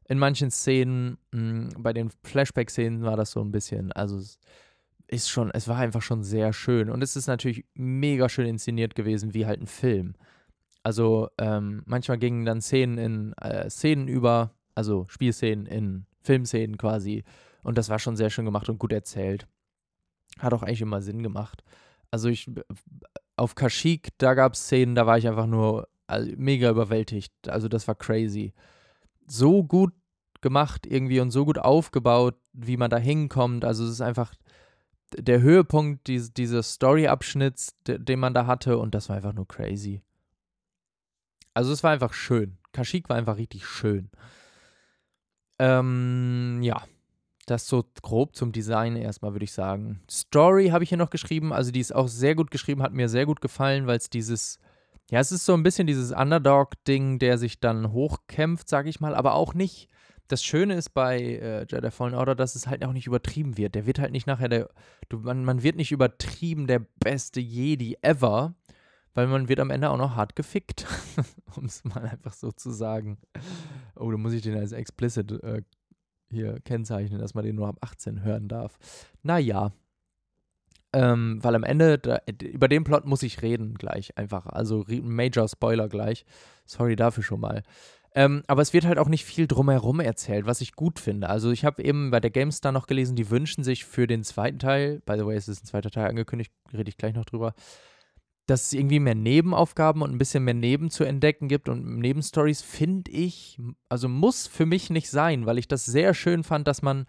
in manchen Szenen, mh, hm, bei den Flashback-Szenen war das so ein bisschen, also es ist schon, es war einfach schon sehr schön. Und es ist natürlich mega schön inszeniert gewesen, wie halt ein Film. Also ähm, manchmal gingen dann Szenen in äh, Szenen über, also Spielszenen in Filmszenen quasi. Und das war schon sehr schön gemacht und gut erzählt. Hat auch eigentlich immer Sinn gemacht. Also ich, auf Kashyyyk, da gab es Szenen, da war ich einfach nur mega überwältigt. Also das war crazy. So gut gemacht irgendwie und so gut aufgebaut, wie man da hinkommt. Also es ist einfach der Höhepunkt dieses, dieses Story-Abschnitts, den man da hatte und das war einfach nur crazy. Also es war einfach schön. Kashyyyk war einfach richtig schön. Ähm, ja, das so grob zum Design erstmal, würde ich sagen. Story habe ich hier noch geschrieben, also die ist auch sehr gut geschrieben, hat mir sehr gut gefallen, weil es dieses, ja, es ist so ein bisschen dieses Underdog-Ding, der sich dann hochkämpft, sage ich mal, aber auch nicht das Schöne ist bei äh, Jedi Fallen Order, dass es halt auch nicht übertrieben wird. Der wird halt nicht nachher der, du, man, man wird nicht übertrieben der beste Jedi ever, weil man wird am Ende auch noch hart gefickt, um es mal einfach so zu sagen. Oh, da muss ich den als explicit äh, hier kennzeichnen, dass man den nur ab 18 hören darf. Naja, ähm, weil am Ende, da, über den Plot muss ich reden gleich einfach. Also Major Spoiler gleich. Sorry dafür schon mal. Ähm, aber es wird halt auch nicht viel drumherum erzählt, was ich gut finde. Also ich habe eben bei der GameStar noch gelesen, die wünschen sich für den zweiten Teil, by the way, es ist ein zweiter Teil angekündigt, rede ich gleich noch drüber, dass es irgendwie mehr Nebenaufgaben und ein bisschen mehr Neben zu entdecken gibt und Nebenstories finde ich, also muss für mich nicht sein, weil ich das sehr schön fand, dass man,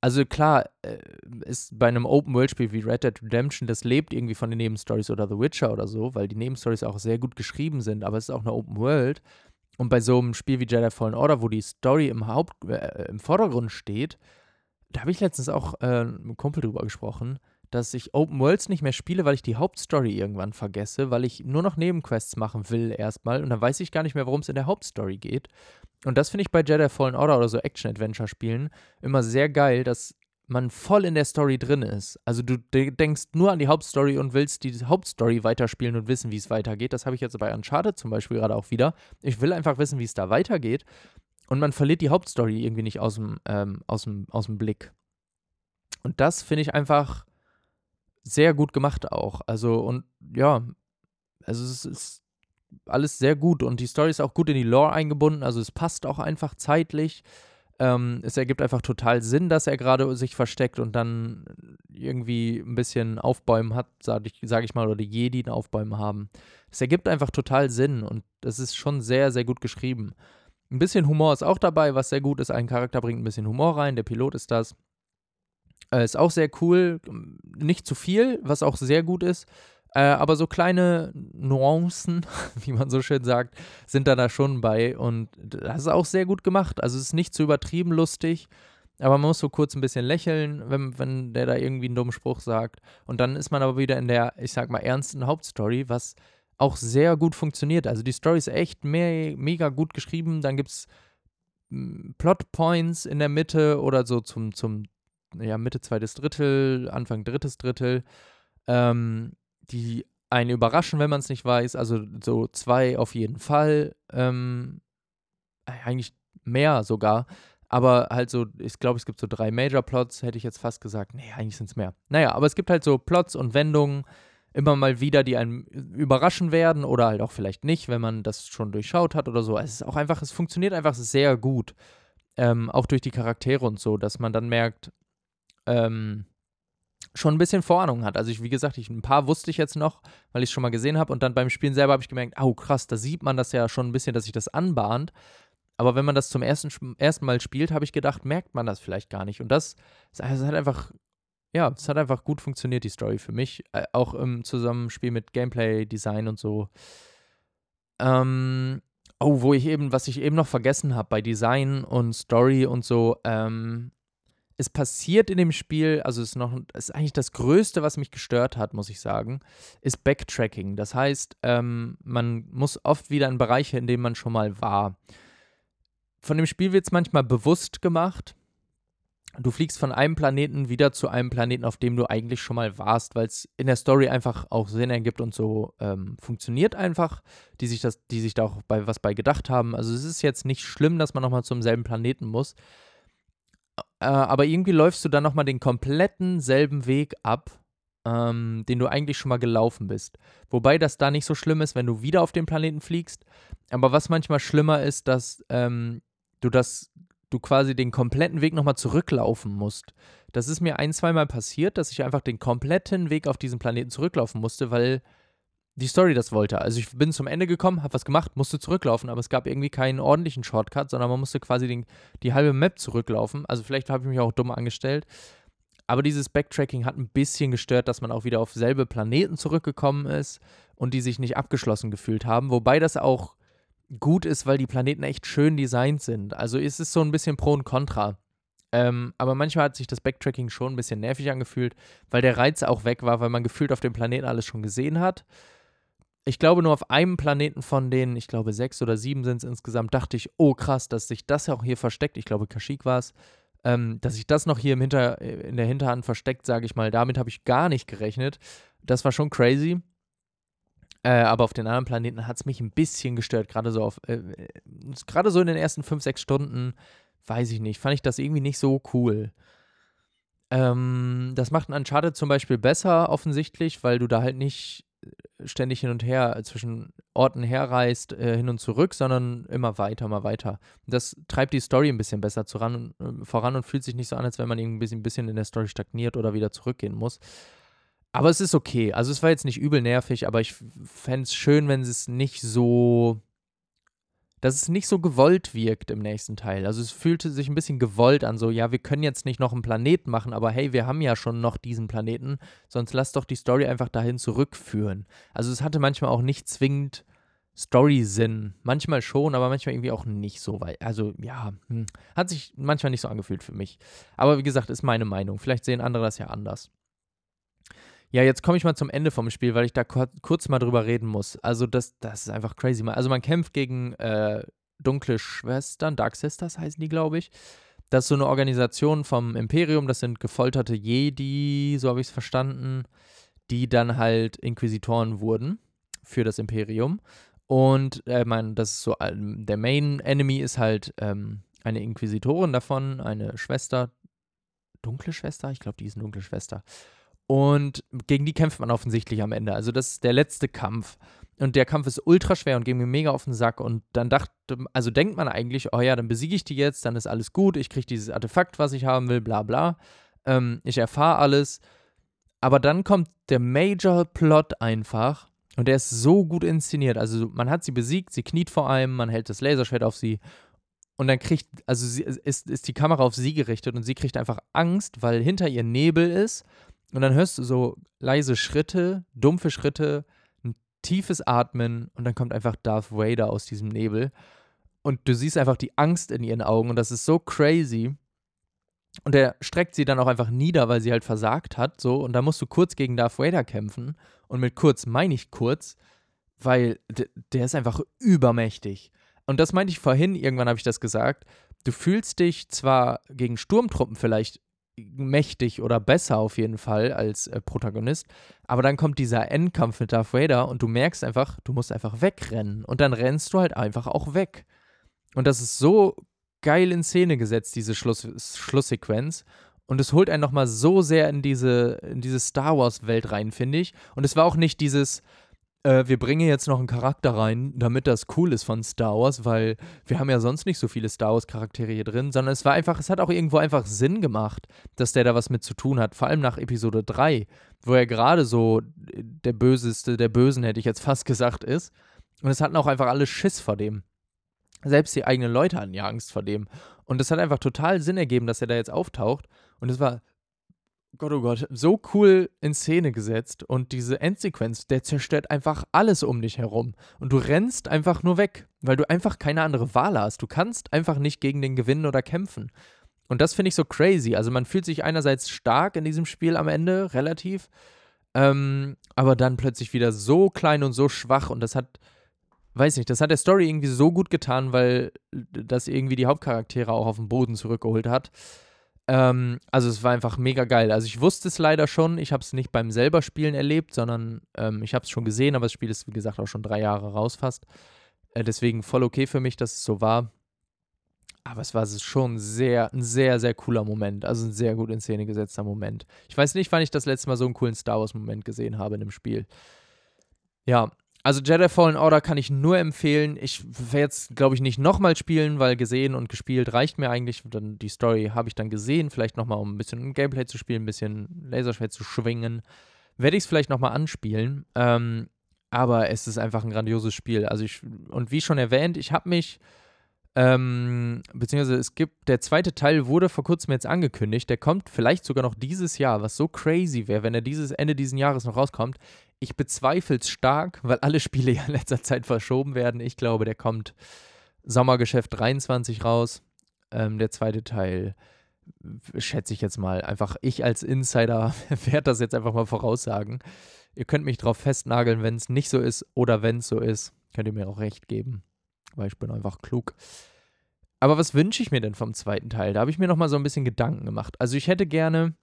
also klar, äh, ist bei einem Open-World-Spiel wie Red Dead Redemption, das lebt irgendwie von den Nebenstories oder The Witcher oder so, weil die Nebenstories auch sehr gut geschrieben sind, aber es ist auch eine Open-World. Und bei so einem Spiel wie Jedi Fallen Order, wo die Story im Haupt, äh, im Vordergrund steht, da habe ich letztens auch äh, mit einem Kumpel drüber gesprochen, dass ich Open Worlds nicht mehr spiele, weil ich die Hauptstory irgendwann vergesse, weil ich nur noch Nebenquests machen will erstmal und dann weiß ich gar nicht mehr, worum es in der Hauptstory geht. Und das finde ich bei Jedi Fallen Order oder so Action-Adventure-Spielen immer sehr geil, dass man voll in der Story drin ist. Also du denkst nur an die Hauptstory und willst die Hauptstory weiterspielen und wissen, wie es weitergeht. Das habe ich jetzt bei Uncharted zum Beispiel gerade auch wieder. Ich will einfach wissen, wie es da weitergeht. Und man verliert die Hauptstory irgendwie nicht aus dem, ähm, Blick. Und das finde ich einfach sehr gut gemacht auch. Also, und ja, also es ist alles sehr gut und die Story ist auch gut in die Lore eingebunden. Also es passt auch einfach zeitlich. Ähm, es ergibt einfach total Sinn, dass er gerade sich versteckt und dann irgendwie ein bisschen Aufbäumen hat, sage ich, sag ich mal, oder die Jedi ein Aufbäumen haben. Es ergibt einfach total Sinn und das ist schon sehr, sehr gut geschrieben. Ein bisschen Humor ist auch dabei, was sehr gut ist. Ein Charakter bringt ein bisschen Humor rein, der Pilot ist das. Äh, ist auch sehr cool, nicht zu viel, was auch sehr gut ist. Äh, aber so kleine Nuancen, wie man so schön sagt, sind da da schon bei. Und das ist auch sehr gut gemacht. Also es ist nicht zu übertrieben lustig, aber man muss so kurz ein bisschen lächeln, wenn, wenn der da irgendwie einen dummen Spruch sagt. Und dann ist man aber wieder in der, ich sag mal, ernsten Hauptstory, was auch sehr gut funktioniert. Also die Story ist echt me mega gut geschrieben. Dann gibt es hm, Plotpoints in der Mitte oder so zum, zum ja, Mitte zweites Drittel, Anfang drittes Drittel. Ähm, die einen überraschen, wenn man es nicht weiß. Also so zwei auf jeden Fall. Ähm, eigentlich mehr sogar. Aber halt so, ich glaube, es gibt so drei Major-Plots, hätte ich jetzt fast gesagt. Nee, eigentlich sind es mehr. Naja, aber es gibt halt so Plots und Wendungen immer mal wieder, die einen überraschen werden oder halt auch vielleicht nicht, wenn man das schon durchschaut hat oder so. Es ist auch einfach, es funktioniert einfach sehr gut. Ähm, auch durch die Charaktere und so, dass man dann merkt, ähm, schon ein bisschen Vorahnung hat. Also ich, wie gesagt, ich, ein paar wusste ich jetzt noch, weil ich es schon mal gesehen habe und dann beim Spielen selber habe ich gemerkt, oh krass, da sieht man das ja schon ein bisschen, dass sich das anbahnt. Aber wenn man das zum ersten, ersten Mal spielt, habe ich gedacht, merkt man das vielleicht gar nicht. Und das, das hat einfach, ja, es hat einfach gut funktioniert, die Story für mich. Äh, auch im Zusammenspiel mit Gameplay, Design und so. Ähm, oh, wo ich eben, was ich eben noch vergessen habe bei Design und Story und so, ähm, es passiert in dem Spiel, also es ist noch, ist eigentlich das Größte, was mich gestört hat, muss ich sagen, ist Backtracking. Das heißt, ähm, man muss oft wieder in Bereiche, in denen man schon mal war. Von dem Spiel wird es manchmal bewusst gemacht. Du fliegst von einem Planeten wieder zu einem Planeten, auf dem du eigentlich schon mal warst, weil es in der Story einfach auch Sinn ergibt und so ähm, funktioniert einfach, die sich das, die sich da auch bei was bei gedacht haben. Also es ist jetzt nicht schlimm, dass man nochmal zum selben Planeten muss. Äh, aber irgendwie läufst du dann nochmal den kompletten selben Weg ab, ähm, den du eigentlich schon mal gelaufen bist. Wobei das da nicht so schlimm ist, wenn du wieder auf den Planeten fliegst. Aber was manchmal schlimmer ist, dass ähm, du das, du quasi den kompletten Weg nochmal zurücklaufen musst. Das ist mir ein, zweimal passiert, dass ich einfach den kompletten Weg auf diesen Planeten zurücklaufen musste, weil die Story das wollte. Also ich bin zum Ende gekommen, habe was gemacht, musste zurücklaufen, aber es gab irgendwie keinen ordentlichen Shortcut, sondern man musste quasi den, die halbe Map zurücklaufen. Also vielleicht habe ich mich auch dumm angestellt. Aber dieses Backtracking hat ein bisschen gestört, dass man auch wieder auf selbe Planeten zurückgekommen ist und die sich nicht abgeschlossen gefühlt haben. Wobei das auch gut ist, weil die Planeten echt schön designt sind. Also ist es so ein bisschen Pro und Contra. Ähm, aber manchmal hat sich das Backtracking schon ein bisschen nervig angefühlt, weil der Reiz auch weg war, weil man gefühlt auf dem Planeten alles schon gesehen hat ich glaube, nur auf einem Planeten von denen, ich glaube sechs oder sieben sind es insgesamt, dachte ich, oh krass, dass sich das ja auch hier versteckt. Ich glaube, Kashyyyk war es. Ähm, dass sich das noch hier im Hinter, äh, in der Hinterhand versteckt, sage ich mal, damit habe ich gar nicht gerechnet. Das war schon crazy. Äh, aber auf den anderen Planeten hat es mich ein bisschen gestört, gerade so auf, äh, äh, gerade so in den ersten fünf, sechs Stunden, weiß ich nicht, fand ich das irgendwie nicht so cool. Ähm, das macht ein Uncharted zum Beispiel besser, offensichtlich, weil du da halt nicht ständig hin und her zwischen Orten herreist, äh, hin und zurück, sondern immer weiter, mal weiter. Das treibt die Story ein bisschen besser zuran, äh, voran und fühlt sich nicht so an, als wenn man irgendwie ein bisschen, ein bisschen in der Story stagniert oder wieder zurückgehen muss. Aber es ist okay. Also es war jetzt nicht übel nervig, aber ich fände es schön, wenn es nicht so dass es nicht so gewollt wirkt im nächsten Teil. Also es fühlte sich ein bisschen gewollt an, so, ja, wir können jetzt nicht noch einen Planeten machen, aber hey, wir haben ja schon noch diesen Planeten, sonst lass doch die Story einfach dahin zurückführen. Also es hatte manchmal auch nicht zwingend Story-Sinn. Manchmal schon, aber manchmal irgendwie auch nicht so weit. Also ja, hm, hat sich manchmal nicht so angefühlt für mich. Aber wie gesagt, ist meine Meinung. Vielleicht sehen andere das ja anders. Ja, jetzt komme ich mal zum Ende vom Spiel, weil ich da kurz mal drüber reden muss. Also, das, das ist einfach crazy. Also, man kämpft gegen äh, dunkle Schwestern, Dark Sisters heißen die, glaube ich. Das ist so eine Organisation vom Imperium, das sind gefolterte Jedi, so habe ich es verstanden, die dann halt Inquisitoren wurden für das Imperium. Und äh, mein, das ist so, ähm, der Main Enemy ist halt ähm, eine Inquisitorin davon, eine Schwester, dunkle Schwester, ich glaube, die ist eine dunkle Schwester. Und gegen die kämpft man offensichtlich am Ende. Also das ist der letzte Kampf. Und der Kampf ist ultra schwer und geht mir mega auf den Sack. Und dann dachte, also denkt man eigentlich, oh ja, dann besiege ich die jetzt, dann ist alles gut, ich kriege dieses Artefakt, was ich haben will, bla bla. Ähm, ich erfahre alles. Aber dann kommt der Major-Plot einfach. Und der ist so gut inszeniert. Also man hat sie besiegt, sie kniet vor einem, man hält das Laserschwert auf sie. Und dann kriegt, also sie, ist, ist die Kamera auf sie gerichtet und sie kriegt einfach Angst, weil hinter ihr Nebel ist und dann hörst du so leise Schritte, dumpfe Schritte, ein tiefes Atmen und dann kommt einfach Darth Vader aus diesem Nebel. Und du siehst einfach die Angst in ihren Augen und das ist so crazy. Und er streckt sie dann auch einfach nieder, weil sie halt versagt hat. So, und da musst du kurz gegen Darth Vader kämpfen. Und mit kurz meine ich kurz, weil der ist einfach übermächtig. Und das meinte ich vorhin, irgendwann habe ich das gesagt. Du fühlst dich zwar gegen Sturmtruppen vielleicht mächtig oder besser auf jeden Fall als äh, Protagonist. Aber dann kommt dieser Endkampf mit Darth Vader und du merkst einfach, du musst einfach wegrennen. Und dann rennst du halt einfach auch weg. Und das ist so geil in Szene gesetzt, diese Schluss Schlusssequenz. Und es holt einen nochmal so sehr in diese, in diese Star Wars-Welt rein, finde ich. Und es war auch nicht dieses, äh, wir bringen jetzt noch einen Charakter rein, damit das cool ist von Star Wars, weil wir haben ja sonst nicht so viele Star Wars Charaktere hier drin, sondern es war einfach, es hat auch irgendwo einfach Sinn gemacht, dass der da was mit zu tun hat, vor allem nach Episode 3, wo er gerade so der Böseste der Bösen, hätte ich jetzt fast gesagt, ist. Und es hatten auch einfach alle Schiss vor dem. Selbst die eigenen Leute hatten ja Angst vor dem. Und es hat einfach total Sinn ergeben, dass er da jetzt auftaucht. Und es war Gott, oh Gott, so cool in Szene gesetzt und diese Endsequenz, der zerstört einfach alles um dich herum und du rennst einfach nur weg, weil du einfach keine andere Wahl hast. Du kannst einfach nicht gegen den gewinnen oder kämpfen. Und das finde ich so crazy. Also man fühlt sich einerseits stark in diesem Spiel am Ende, relativ, ähm, aber dann plötzlich wieder so klein und so schwach und das hat, weiß nicht, das hat der Story irgendwie so gut getan, weil das irgendwie die Hauptcharaktere auch auf den Boden zurückgeholt hat. Ähm, also es war einfach mega geil. Also ich wusste es leider schon, ich habe es nicht beim selber Spielen erlebt, sondern ähm, ich habe es schon gesehen, aber das Spiel ist wie gesagt auch schon drei Jahre raus fast. Äh, deswegen voll okay für mich, dass es so war. Aber es war schon sehr, ein sehr, sehr cooler Moment. Also ein sehr gut in Szene gesetzter Moment. Ich weiß nicht, wann ich das letzte Mal so einen coolen Star Wars-Moment gesehen habe in einem Spiel. Ja, also Jedi Fallen Order kann ich nur empfehlen. Ich werde jetzt, glaube ich, nicht nochmal spielen, weil gesehen und gespielt reicht mir eigentlich. Dann die Story habe ich dann gesehen. Vielleicht nochmal, um ein bisschen Gameplay zu spielen, ein bisschen Laserschwert zu schwingen. Werde ich es vielleicht nochmal anspielen. Ähm, aber es ist einfach ein grandioses Spiel. Also ich, und wie schon erwähnt, ich habe mich ähm, beziehungsweise es gibt, der zweite Teil wurde vor kurzem jetzt angekündigt. Der kommt vielleicht sogar noch dieses Jahr, was so crazy wäre, wenn er dieses Ende dieses Jahres noch rauskommt. Ich bezweifle es stark, weil alle Spiele ja in letzter Zeit verschoben werden. Ich glaube, der kommt Sommergeschäft 23 raus. Ähm, der zweite Teil schätze ich jetzt mal. Einfach ich als Insider werde das jetzt einfach mal voraussagen. Ihr könnt mich drauf festnageln, wenn es nicht so ist oder wenn es so ist. Könnt ihr mir auch recht geben weil ich bin einfach klug. Aber was wünsche ich mir denn vom zweiten Teil? Da habe ich mir nochmal so ein bisschen Gedanken gemacht. Also ich hätte gerne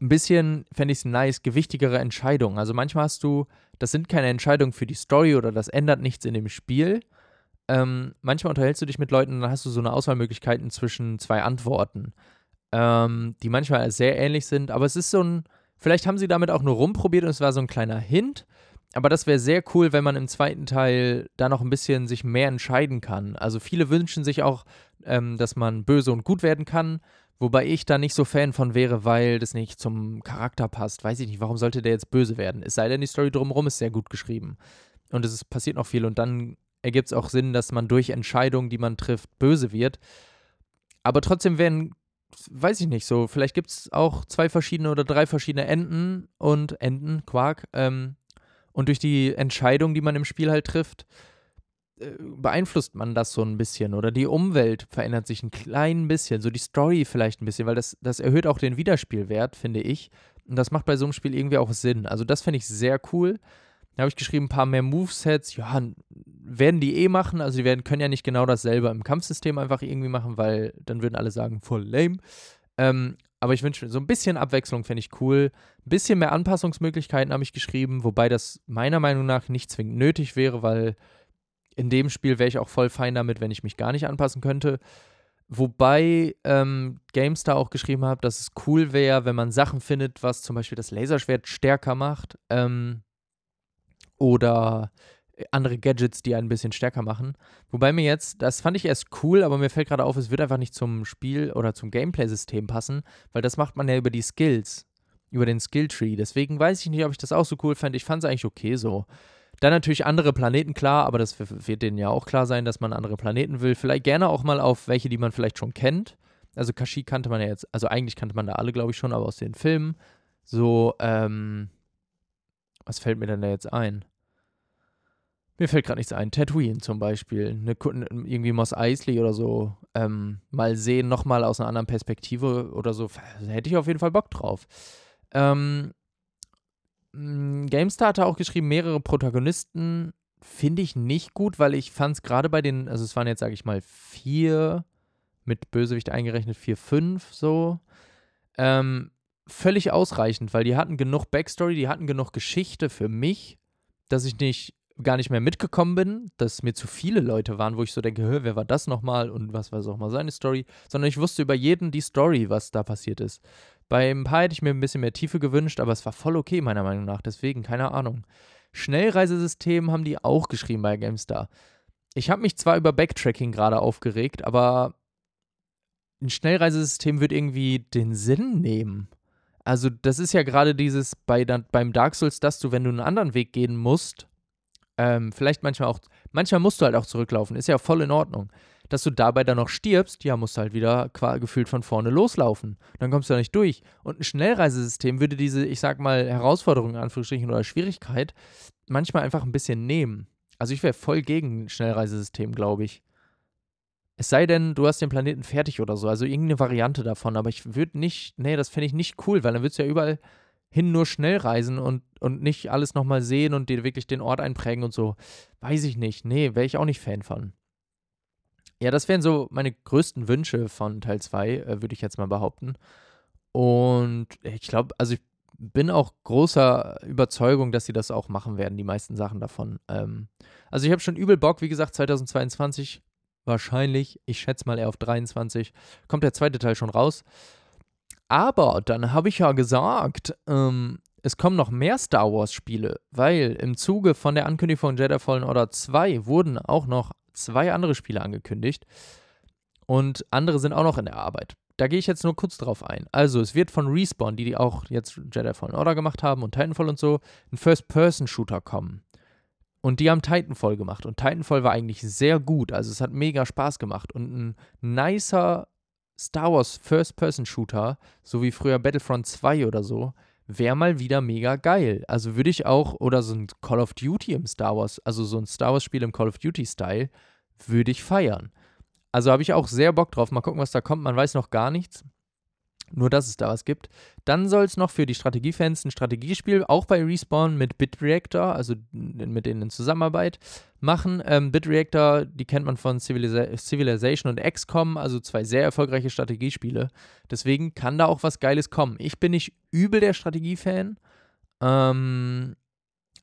ein bisschen, fände ich es nice, gewichtigere Entscheidungen. Also manchmal hast du, das sind keine Entscheidungen für die Story oder das ändert nichts in dem Spiel. Ähm, manchmal unterhältst du dich mit Leuten und dann hast du so eine Auswahlmöglichkeiten zwischen zwei Antworten, ähm, die manchmal sehr ähnlich sind. Aber es ist so ein, vielleicht haben sie damit auch nur rumprobiert und es war so ein kleiner Hint. Aber das wäre sehr cool, wenn man im zweiten Teil da noch ein bisschen sich mehr entscheiden kann. Also viele wünschen sich auch, ähm, dass man böse und gut werden kann, wobei ich da nicht so Fan von wäre, weil das nicht zum Charakter passt. Weiß ich nicht, warum sollte der jetzt böse werden? Es sei denn, die Story drumherum ist sehr gut geschrieben. Und es ist, passiert noch viel und dann ergibt es auch Sinn, dass man durch Entscheidungen, die man trifft, böse wird. Aber trotzdem werden weiß ich nicht, so, vielleicht gibt es auch zwei verschiedene oder drei verschiedene Enden und Enden, Quark, ähm, und durch die Entscheidung, die man im Spiel halt trifft, beeinflusst man das so ein bisschen oder die Umwelt verändert sich ein klein bisschen, so die Story vielleicht ein bisschen, weil das, das erhöht auch den Wiederspielwert, finde ich. Und das macht bei so einem Spiel irgendwie auch Sinn. Also das finde ich sehr cool. Da habe ich geschrieben, ein paar mehr Movesets, ja, werden die eh machen. Also die werden, können ja nicht genau dasselbe im Kampfsystem einfach irgendwie machen, weil dann würden alle sagen, voll lame. Ähm, aber ich wünsche mir so ein bisschen Abwechslung, fände ich cool. Ein bisschen mehr Anpassungsmöglichkeiten habe ich geschrieben, wobei das meiner Meinung nach nicht zwingend nötig wäre, weil in dem Spiel wäre ich auch voll fein damit, wenn ich mich gar nicht anpassen könnte. Wobei ähm, GameStar auch geschrieben hat, dass es cool wäre, wenn man Sachen findet, was zum Beispiel das Laserschwert stärker macht. Ähm, oder andere Gadgets, die einen ein bisschen stärker machen. Wobei mir jetzt, das fand ich erst cool, aber mir fällt gerade auf, es wird einfach nicht zum Spiel oder zum Gameplay-System passen, weil das macht man ja über die Skills, über den Skilltree. Deswegen weiß ich nicht, ob ich das auch so cool fand. Ich fand es eigentlich okay so. Dann natürlich andere Planeten, klar, aber das wird denen ja auch klar sein, dass man andere Planeten will. Vielleicht gerne auch mal auf welche, die man vielleicht schon kennt. Also Kashi kannte man ja jetzt, also eigentlich kannte man da alle, glaube ich, schon, aber aus den Filmen. So, ähm, was fällt mir denn da jetzt ein? Mir fällt gerade nichts ein. Tatooine zum Beispiel. Eine, irgendwie Moss Eisley oder so. Ähm, mal sehen, nochmal aus einer anderen Perspektive oder so. Hätte ich auf jeden Fall Bock drauf. Ähm, GameStar hat auch geschrieben, mehrere Protagonisten finde ich nicht gut, weil ich fand es gerade bei den, also es waren jetzt, sage ich mal, vier, mit Bösewicht eingerechnet, vier, fünf so. Ähm, völlig ausreichend, weil die hatten genug Backstory, die hatten genug Geschichte für mich, dass ich nicht gar nicht mehr mitgekommen bin, dass mir zu viele Leute waren, wo ich so denke, wer war das nochmal und was war so auch mal seine Story, sondern ich wusste über jeden die Story, was da passiert ist. Bei ein paar hätte ich mir ein bisschen mehr Tiefe gewünscht, aber es war voll okay, meiner Meinung nach. Deswegen, keine Ahnung. Schnellreisesystem haben die auch geschrieben bei GameStar. Ich habe mich zwar über Backtracking gerade aufgeregt, aber ein Schnellreisesystem wird irgendwie den Sinn nehmen. Also, das ist ja gerade dieses bei, beim Dark Souls, dass du, wenn du einen anderen Weg gehen musst, ähm, vielleicht manchmal auch, manchmal musst du halt auch zurücklaufen, ist ja voll in Ordnung. Dass du dabei dann noch stirbst, ja, musst du halt wieder gefühlt von vorne loslaufen. Dann kommst du da nicht durch. Und ein Schnellreisesystem würde diese, ich sag mal, Herausforderung in Anführungsstrichen oder Schwierigkeit manchmal einfach ein bisschen nehmen. Also ich wäre voll gegen ein Schnellreisesystem, glaube ich. Es sei denn, du hast den Planeten fertig oder so, also irgendeine Variante davon, aber ich würde nicht, nee, das fände ich nicht cool, weil dann würdest du ja überall hin nur schnell reisen und, und nicht alles nochmal sehen und dir wirklich den Ort einprägen und so. Weiß ich nicht. Nee, wäre ich auch nicht Fan von. Ja, das wären so meine größten Wünsche von Teil 2, äh, würde ich jetzt mal behaupten. Und ich glaube, also ich bin auch großer Überzeugung, dass sie das auch machen werden, die meisten Sachen davon. Ähm, also ich habe schon übel Bock, wie gesagt, 2022 wahrscheinlich, ich schätze mal eher auf 23, kommt der zweite Teil schon raus. Aber dann habe ich ja gesagt, ähm, es kommen noch mehr Star Wars-Spiele, weil im Zuge von der Ankündigung von Jedi Fallen Order 2 wurden auch noch zwei andere Spiele angekündigt. Und andere sind auch noch in der Arbeit. Da gehe ich jetzt nur kurz drauf ein. Also, es wird von Respawn, die, die auch jetzt Jedi Fallen Order gemacht haben und Titanfall und so, ein First-Person-Shooter kommen. Und die haben Titanfall gemacht. Und Titanfall war eigentlich sehr gut. Also, es hat mega Spaß gemacht. Und ein nicer Star Wars First-Person-Shooter, so wie früher Battlefront 2 oder so, wäre mal wieder mega geil. Also würde ich auch, oder so ein Call of Duty im Star Wars, also so ein Star Wars-Spiel im Call of Duty-Style, würde ich feiern. Also habe ich auch sehr Bock drauf. Mal gucken, was da kommt. Man weiß noch gar nichts. Nur, dass es da was gibt. Dann soll es noch für die Strategiefans ein Strategiespiel, auch bei Respawn mit BitReactor, also mit denen in Zusammenarbeit, machen. Ähm, BitReactor, die kennt man von Civilisa Civilization und XCOM, also zwei sehr erfolgreiche Strategiespiele. Deswegen kann da auch was Geiles kommen. Ich bin nicht übel der Strategiefan, ähm,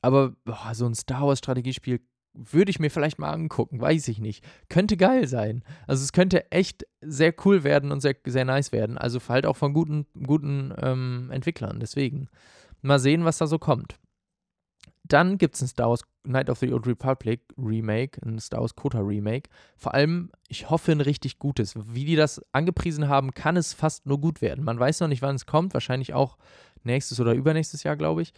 aber boah, so ein Star Wars Strategiespiel würde ich mir vielleicht mal angucken, weiß ich nicht. Könnte geil sein. Also es könnte echt sehr cool werden und sehr, sehr nice werden. Also halt auch von guten, guten ähm, Entwicklern. Deswegen mal sehen, was da so kommt. Dann gibt es ein Star Wars Night of the Old Republic Remake, ein Star Wars Kota Remake. Vor allem, ich hoffe, ein richtig gutes. Wie die das angepriesen haben, kann es fast nur gut werden. Man weiß noch nicht, wann es kommt. Wahrscheinlich auch nächstes oder übernächstes Jahr, glaube ich.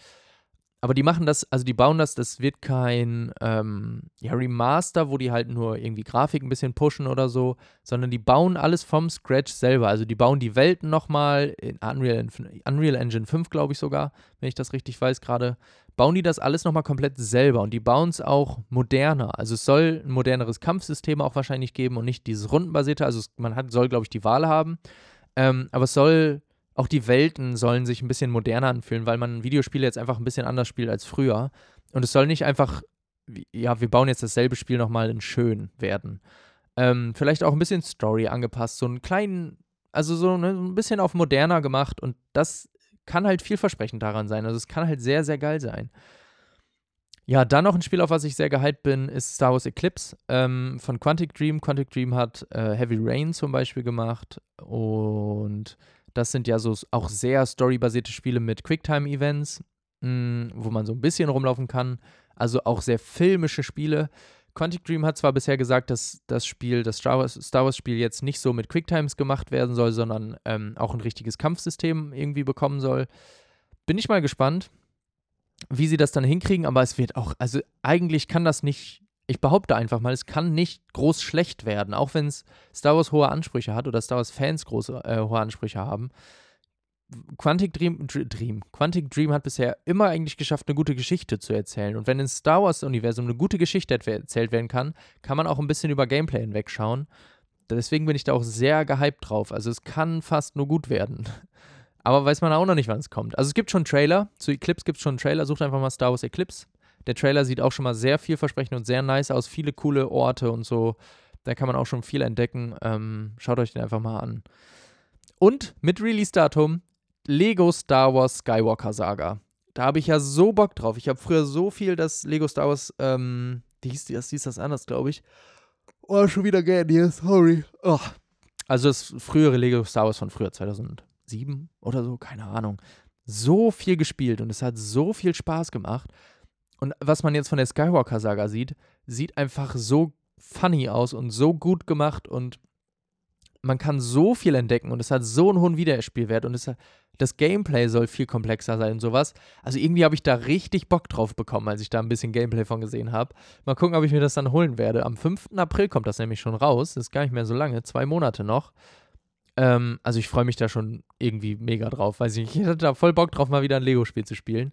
Aber die machen das, also die bauen das, das wird kein ähm, ja, Remaster, wo die halt nur irgendwie Grafik ein bisschen pushen oder so, sondern die bauen alles vom Scratch selber. Also die bauen die Welten nochmal in Unreal, Unreal Engine 5, glaube ich sogar, wenn ich das richtig weiß gerade, bauen die das alles nochmal komplett selber und die bauen es auch moderner. Also es soll ein moderneres Kampfsystem auch wahrscheinlich geben und nicht dieses rundenbasierte. Also es, man hat, soll, glaube ich, die Wahl haben. Ähm, aber es soll auch die Welten sollen sich ein bisschen moderner anfühlen, weil man Videospiele jetzt einfach ein bisschen anders spielt als früher. Und es soll nicht einfach, ja, wir bauen jetzt dasselbe Spiel nochmal in schön werden. Ähm, vielleicht auch ein bisschen Story angepasst, so einen kleinen, also so ne, ein bisschen auf moderner gemacht und das kann halt vielversprechend daran sein. Also es kann halt sehr, sehr geil sein. Ja, dann noch ein Spiel, auf was ich sehr gehypt bin, ist Star Wars Eclipse ähm, von Quantic Dream. Quantic Dream hat äh, Heavy Rain zum Beispiel gemacht und das sind ja so auch sehr storybasierte Spiele mit Quicktime-Events, hm, wo man so ein bisschen rumlaufen kann. Also auch sehr filmische Spiele. Quantic Dream hat zwar bisher gesagt, dass das Spiel, das Star Wars-Spiel jetzt nicht so mit Quicktimes gemacht werden soll, sondern ähm, auch ein richtiges Kampfsystem irgendwie bekommen soll. Bin ich mal gespannt, wie sie das dann hinkriegen, aber es wird auch, also eigentlich kann das nicht ich behaupte einfach mal, es kann nicht groß schlecht werden, auch wenn es Star Wars hohe Ansprüche hat oder Star Wars Fans große äh, hohe Ansprüche haben. Quantic Dream, Dream, Quantic Dream hat bisher immer eigentlich geschafft, eine gute Geschichte zu erzählen. Und wenn im Star Wars-Universum eine gute Geschichte erzählt werden kann, kann man auch ein bisschen über Gameplay hinwegschauen. Deswegen bin ich da auch sehr gehypt drauf. Also es kann fast nur gut werden. Aber weiß man auch noch nicht, wann es kommt. Also es gibt schon Trailer. Zu Eclipse gibt es schon einen Trailer. Sucht einfach mal Star Wars Eclipse. Der Trailer sieht auch schon mal sehr vielversprechend und sehr nice aus. Viele coole Orte und so. Da kann man auch schon viel entdecken. Ähm, schaut euch den einfach mal an. Und mit Release-Datum Lego Star Wars Skywalker Saga. Da habe ich ja so Bock drauf. Ich habe früher so viel das Lego Star Wars, ähm, die hieß, das hieß das anders, glaube ich. Oh, schon wieder gern hier, sorry. Oh. Also das frühere Lego Star Wars von früher, 2007 oder so, keine Ahnung. So viel gespielt und es hat so viel Spaß gemacht. Und was man jetzt von der Skywalker-Saga sieht, sieht einfach so funny aus und so gut gemacht und man kann so viel entdecken und es hat so einen hohen Wiederspielwert und es hat, das Gameplay soll viel komplexer sein und sowas. Also irgendwie habe ich da richtig Bock drauf bekommen, als ich da ein bisschen Gameplay von gesehen habe. Mal gucken, ob ich mir das dann holen werde. Am 5. April kommt das nämlich schon raus. Das ist gar nicht mehr so lange, zwei Monate noch. Ähm, also ich freue mich da schon irgendwie mega drauf. Weiß ich, ich hatte da voll Bock drauf, mal wieder ein Lego-Spiel zu spielen.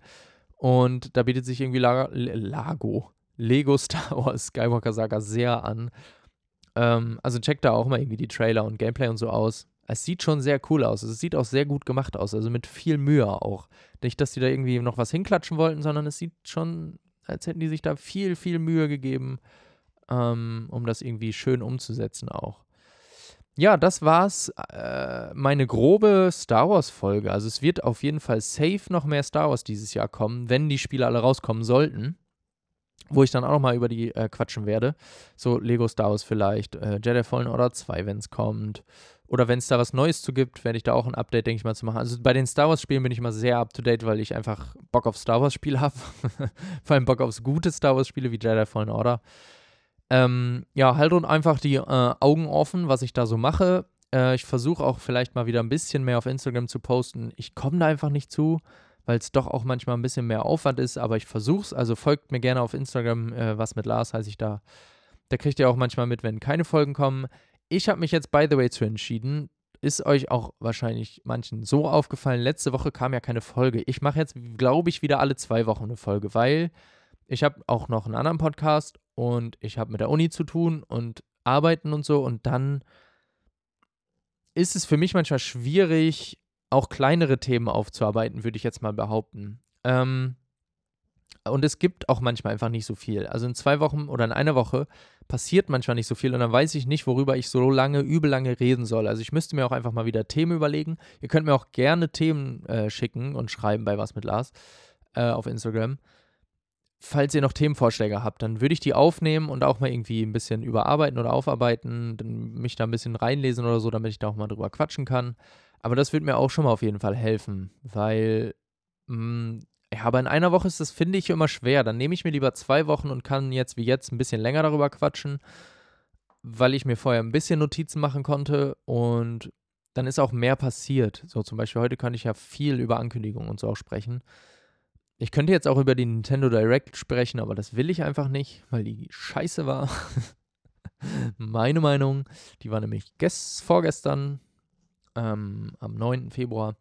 Und da bietet sich irgendwie Lago, Lago Lego Star Wars Skywalker Saga sehr an. Ähm, also checkt da auch mal irgendwie die Trailer und Gameplay und so aus. Es sieht schon sehr cool aus. Es sieht auch sehr gut gemacht aus. Also mit viel Mühe auch. Nicht, dass die da irgendwie noch was hinklatschen wollten, sondern es sieht schon, als hätten die sich da viel, viel Mühe gegeben, ähm, um das irgendwie schön umzusetzen auch. Ja, das war's. Äh, meine grobe Star Wars-Folge. Also es wird auf jeden Fall safe noch mehr Star Wars dieses Jahr kommen, wenn die Spiele alle rauskommen sollten wo ich dann auch nochmal über die äh, quatschen werde. So Lego Star Wars vielleicht, äh, Jedi Fallen Order 2, wenn es kommt. Oder wenn es da was Neues zu gibt, werde ich da auch ein Update, denke ich mal, zu machen. Also bei den Star Wars-Spielen bin ich immer sehr up-to-date, weil ich einfach Bock auf Star Wars-Spiele habe. Vor allem Bock aufs gute Star Wars-Spiele wie Jedi Fallen Order. Ähm, ja, halt und einfach die äh, Augen offen, was ich da so mache. Äh, ich versuche auch vielleicht mal wieder ein bisschen mehr auf Instagram zu posten. Ich komme da einfach nicht zu weil es doch auch manchmal ein bisschen mehr Aufwand ist, aber ich versuche es. Also folgt mir gerne auf Instagram, äh, was mit Lars heiße ich da. Da kriegt ihr auch manchmal mit, wenn keine Folgen kommen. Ich habe mich jetzt, by the way, zu entschieden. Ist euch auch wahrscheinlich manchen so aufgefallen. Letzte Woche kam ja keine Folge. Ich mache jetzt, glaube ich, wieder alle zwei Wochen eine Folge, weil ich habe auch noch einen anderen Podcast und ich habe mit der Uni zu tun und arbeiten und so. Und dann ist es für mich manchmal schwierig, auch kleinere Themen aufzuarbeiten, würde ich jetzt mal behaupten. Ähm, und es gibt auch manchmal einfach nicht so viel. Also in zwei Wochen oder in einer Woche passiert manchmal nicht so viel und dann weiß ich nicht, worüber ich so lange, übel lange reden soll. Also ich müsste mir auch einfach mal wieder Themen überlegen. Ihr könnt mir auch gerne Themen äh, schicken und schreiben bei Was mit Lars äh, auf Instagram. Falls ihr noch Themenvorschläge habt, dann würde ich die aufnehmen und auch mal irgendwie ein bisschen überarbeiten oder aufarbeiten, mich da ein bisschen reinlesen oder so, damit ich da auch mal drüber quatschen kann. Aber das wird mir auch schon mal auf jeden Fall helfen, weil, mh, mm, ja, aber in einer Woche ist das, finde ich, immer schwer. Dann nehme ich mir lieber zwei Wochen und kann jetzt wie jetzt ein bisschen länger darüber quatschen, weil ich mir vorher ein bisschen Notizen machen konnte und dann ist auch mehr passiert. So zum Beispiel heute kann ich ja viel über Ankündigungen und so auch sprechen. Ich könnte jetzt auch über die Nintendo Direct sprechen, aber das will ich einfach nicht, weil die scheiße war. Meine Meinung. Die war nämlich vorgestern ähm, am 9. Februar.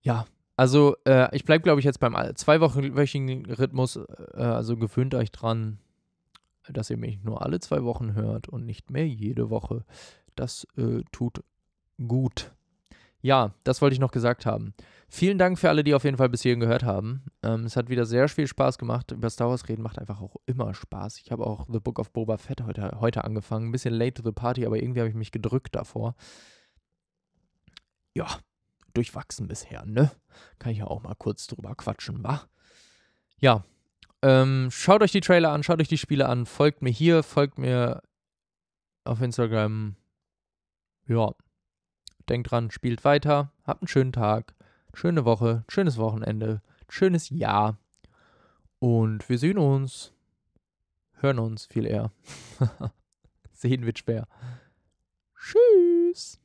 Ja, also äh, ich bleibe, glaube ich, jetzt beim zweiwöchigen Rhythmus. Äh, also gewöhnt euch dran, dass ihr mich nur alle zwei Wochen hört und nicht mehr jede Woche. Das äh, tut gut. Ja, das wollte ich noch gesagt haben. Vielen Dank für alle, die auf jeden Fall bis hierhin gehört haben. Ähm, es hat wieder sehr viel Spaß gemacht. Über Star Wars reden macht einfach auch immer Spaß. Ich habe auch The Book of Boba Fett heute, heute angefangen. Ein bisschen late to the party, aber irgendwie habe ich mich gedrückt davor ja, durchwachsen bisher, ne? Kann ich ja auch mal kurz drüber quatschen, wa? Ja, ähm, schaut euch die Trailer an, schaut euch die Spiele an, folgt mir hier, folgt mir auf Instagram. Ja, denkt dran, spielt weiter, habt einen schönen Tag, schöne Woche, schönes Wochenende, schönes Jahr. Und wir sehen uns, hören uns viel eher. Sehen wird schwer. Tschüss.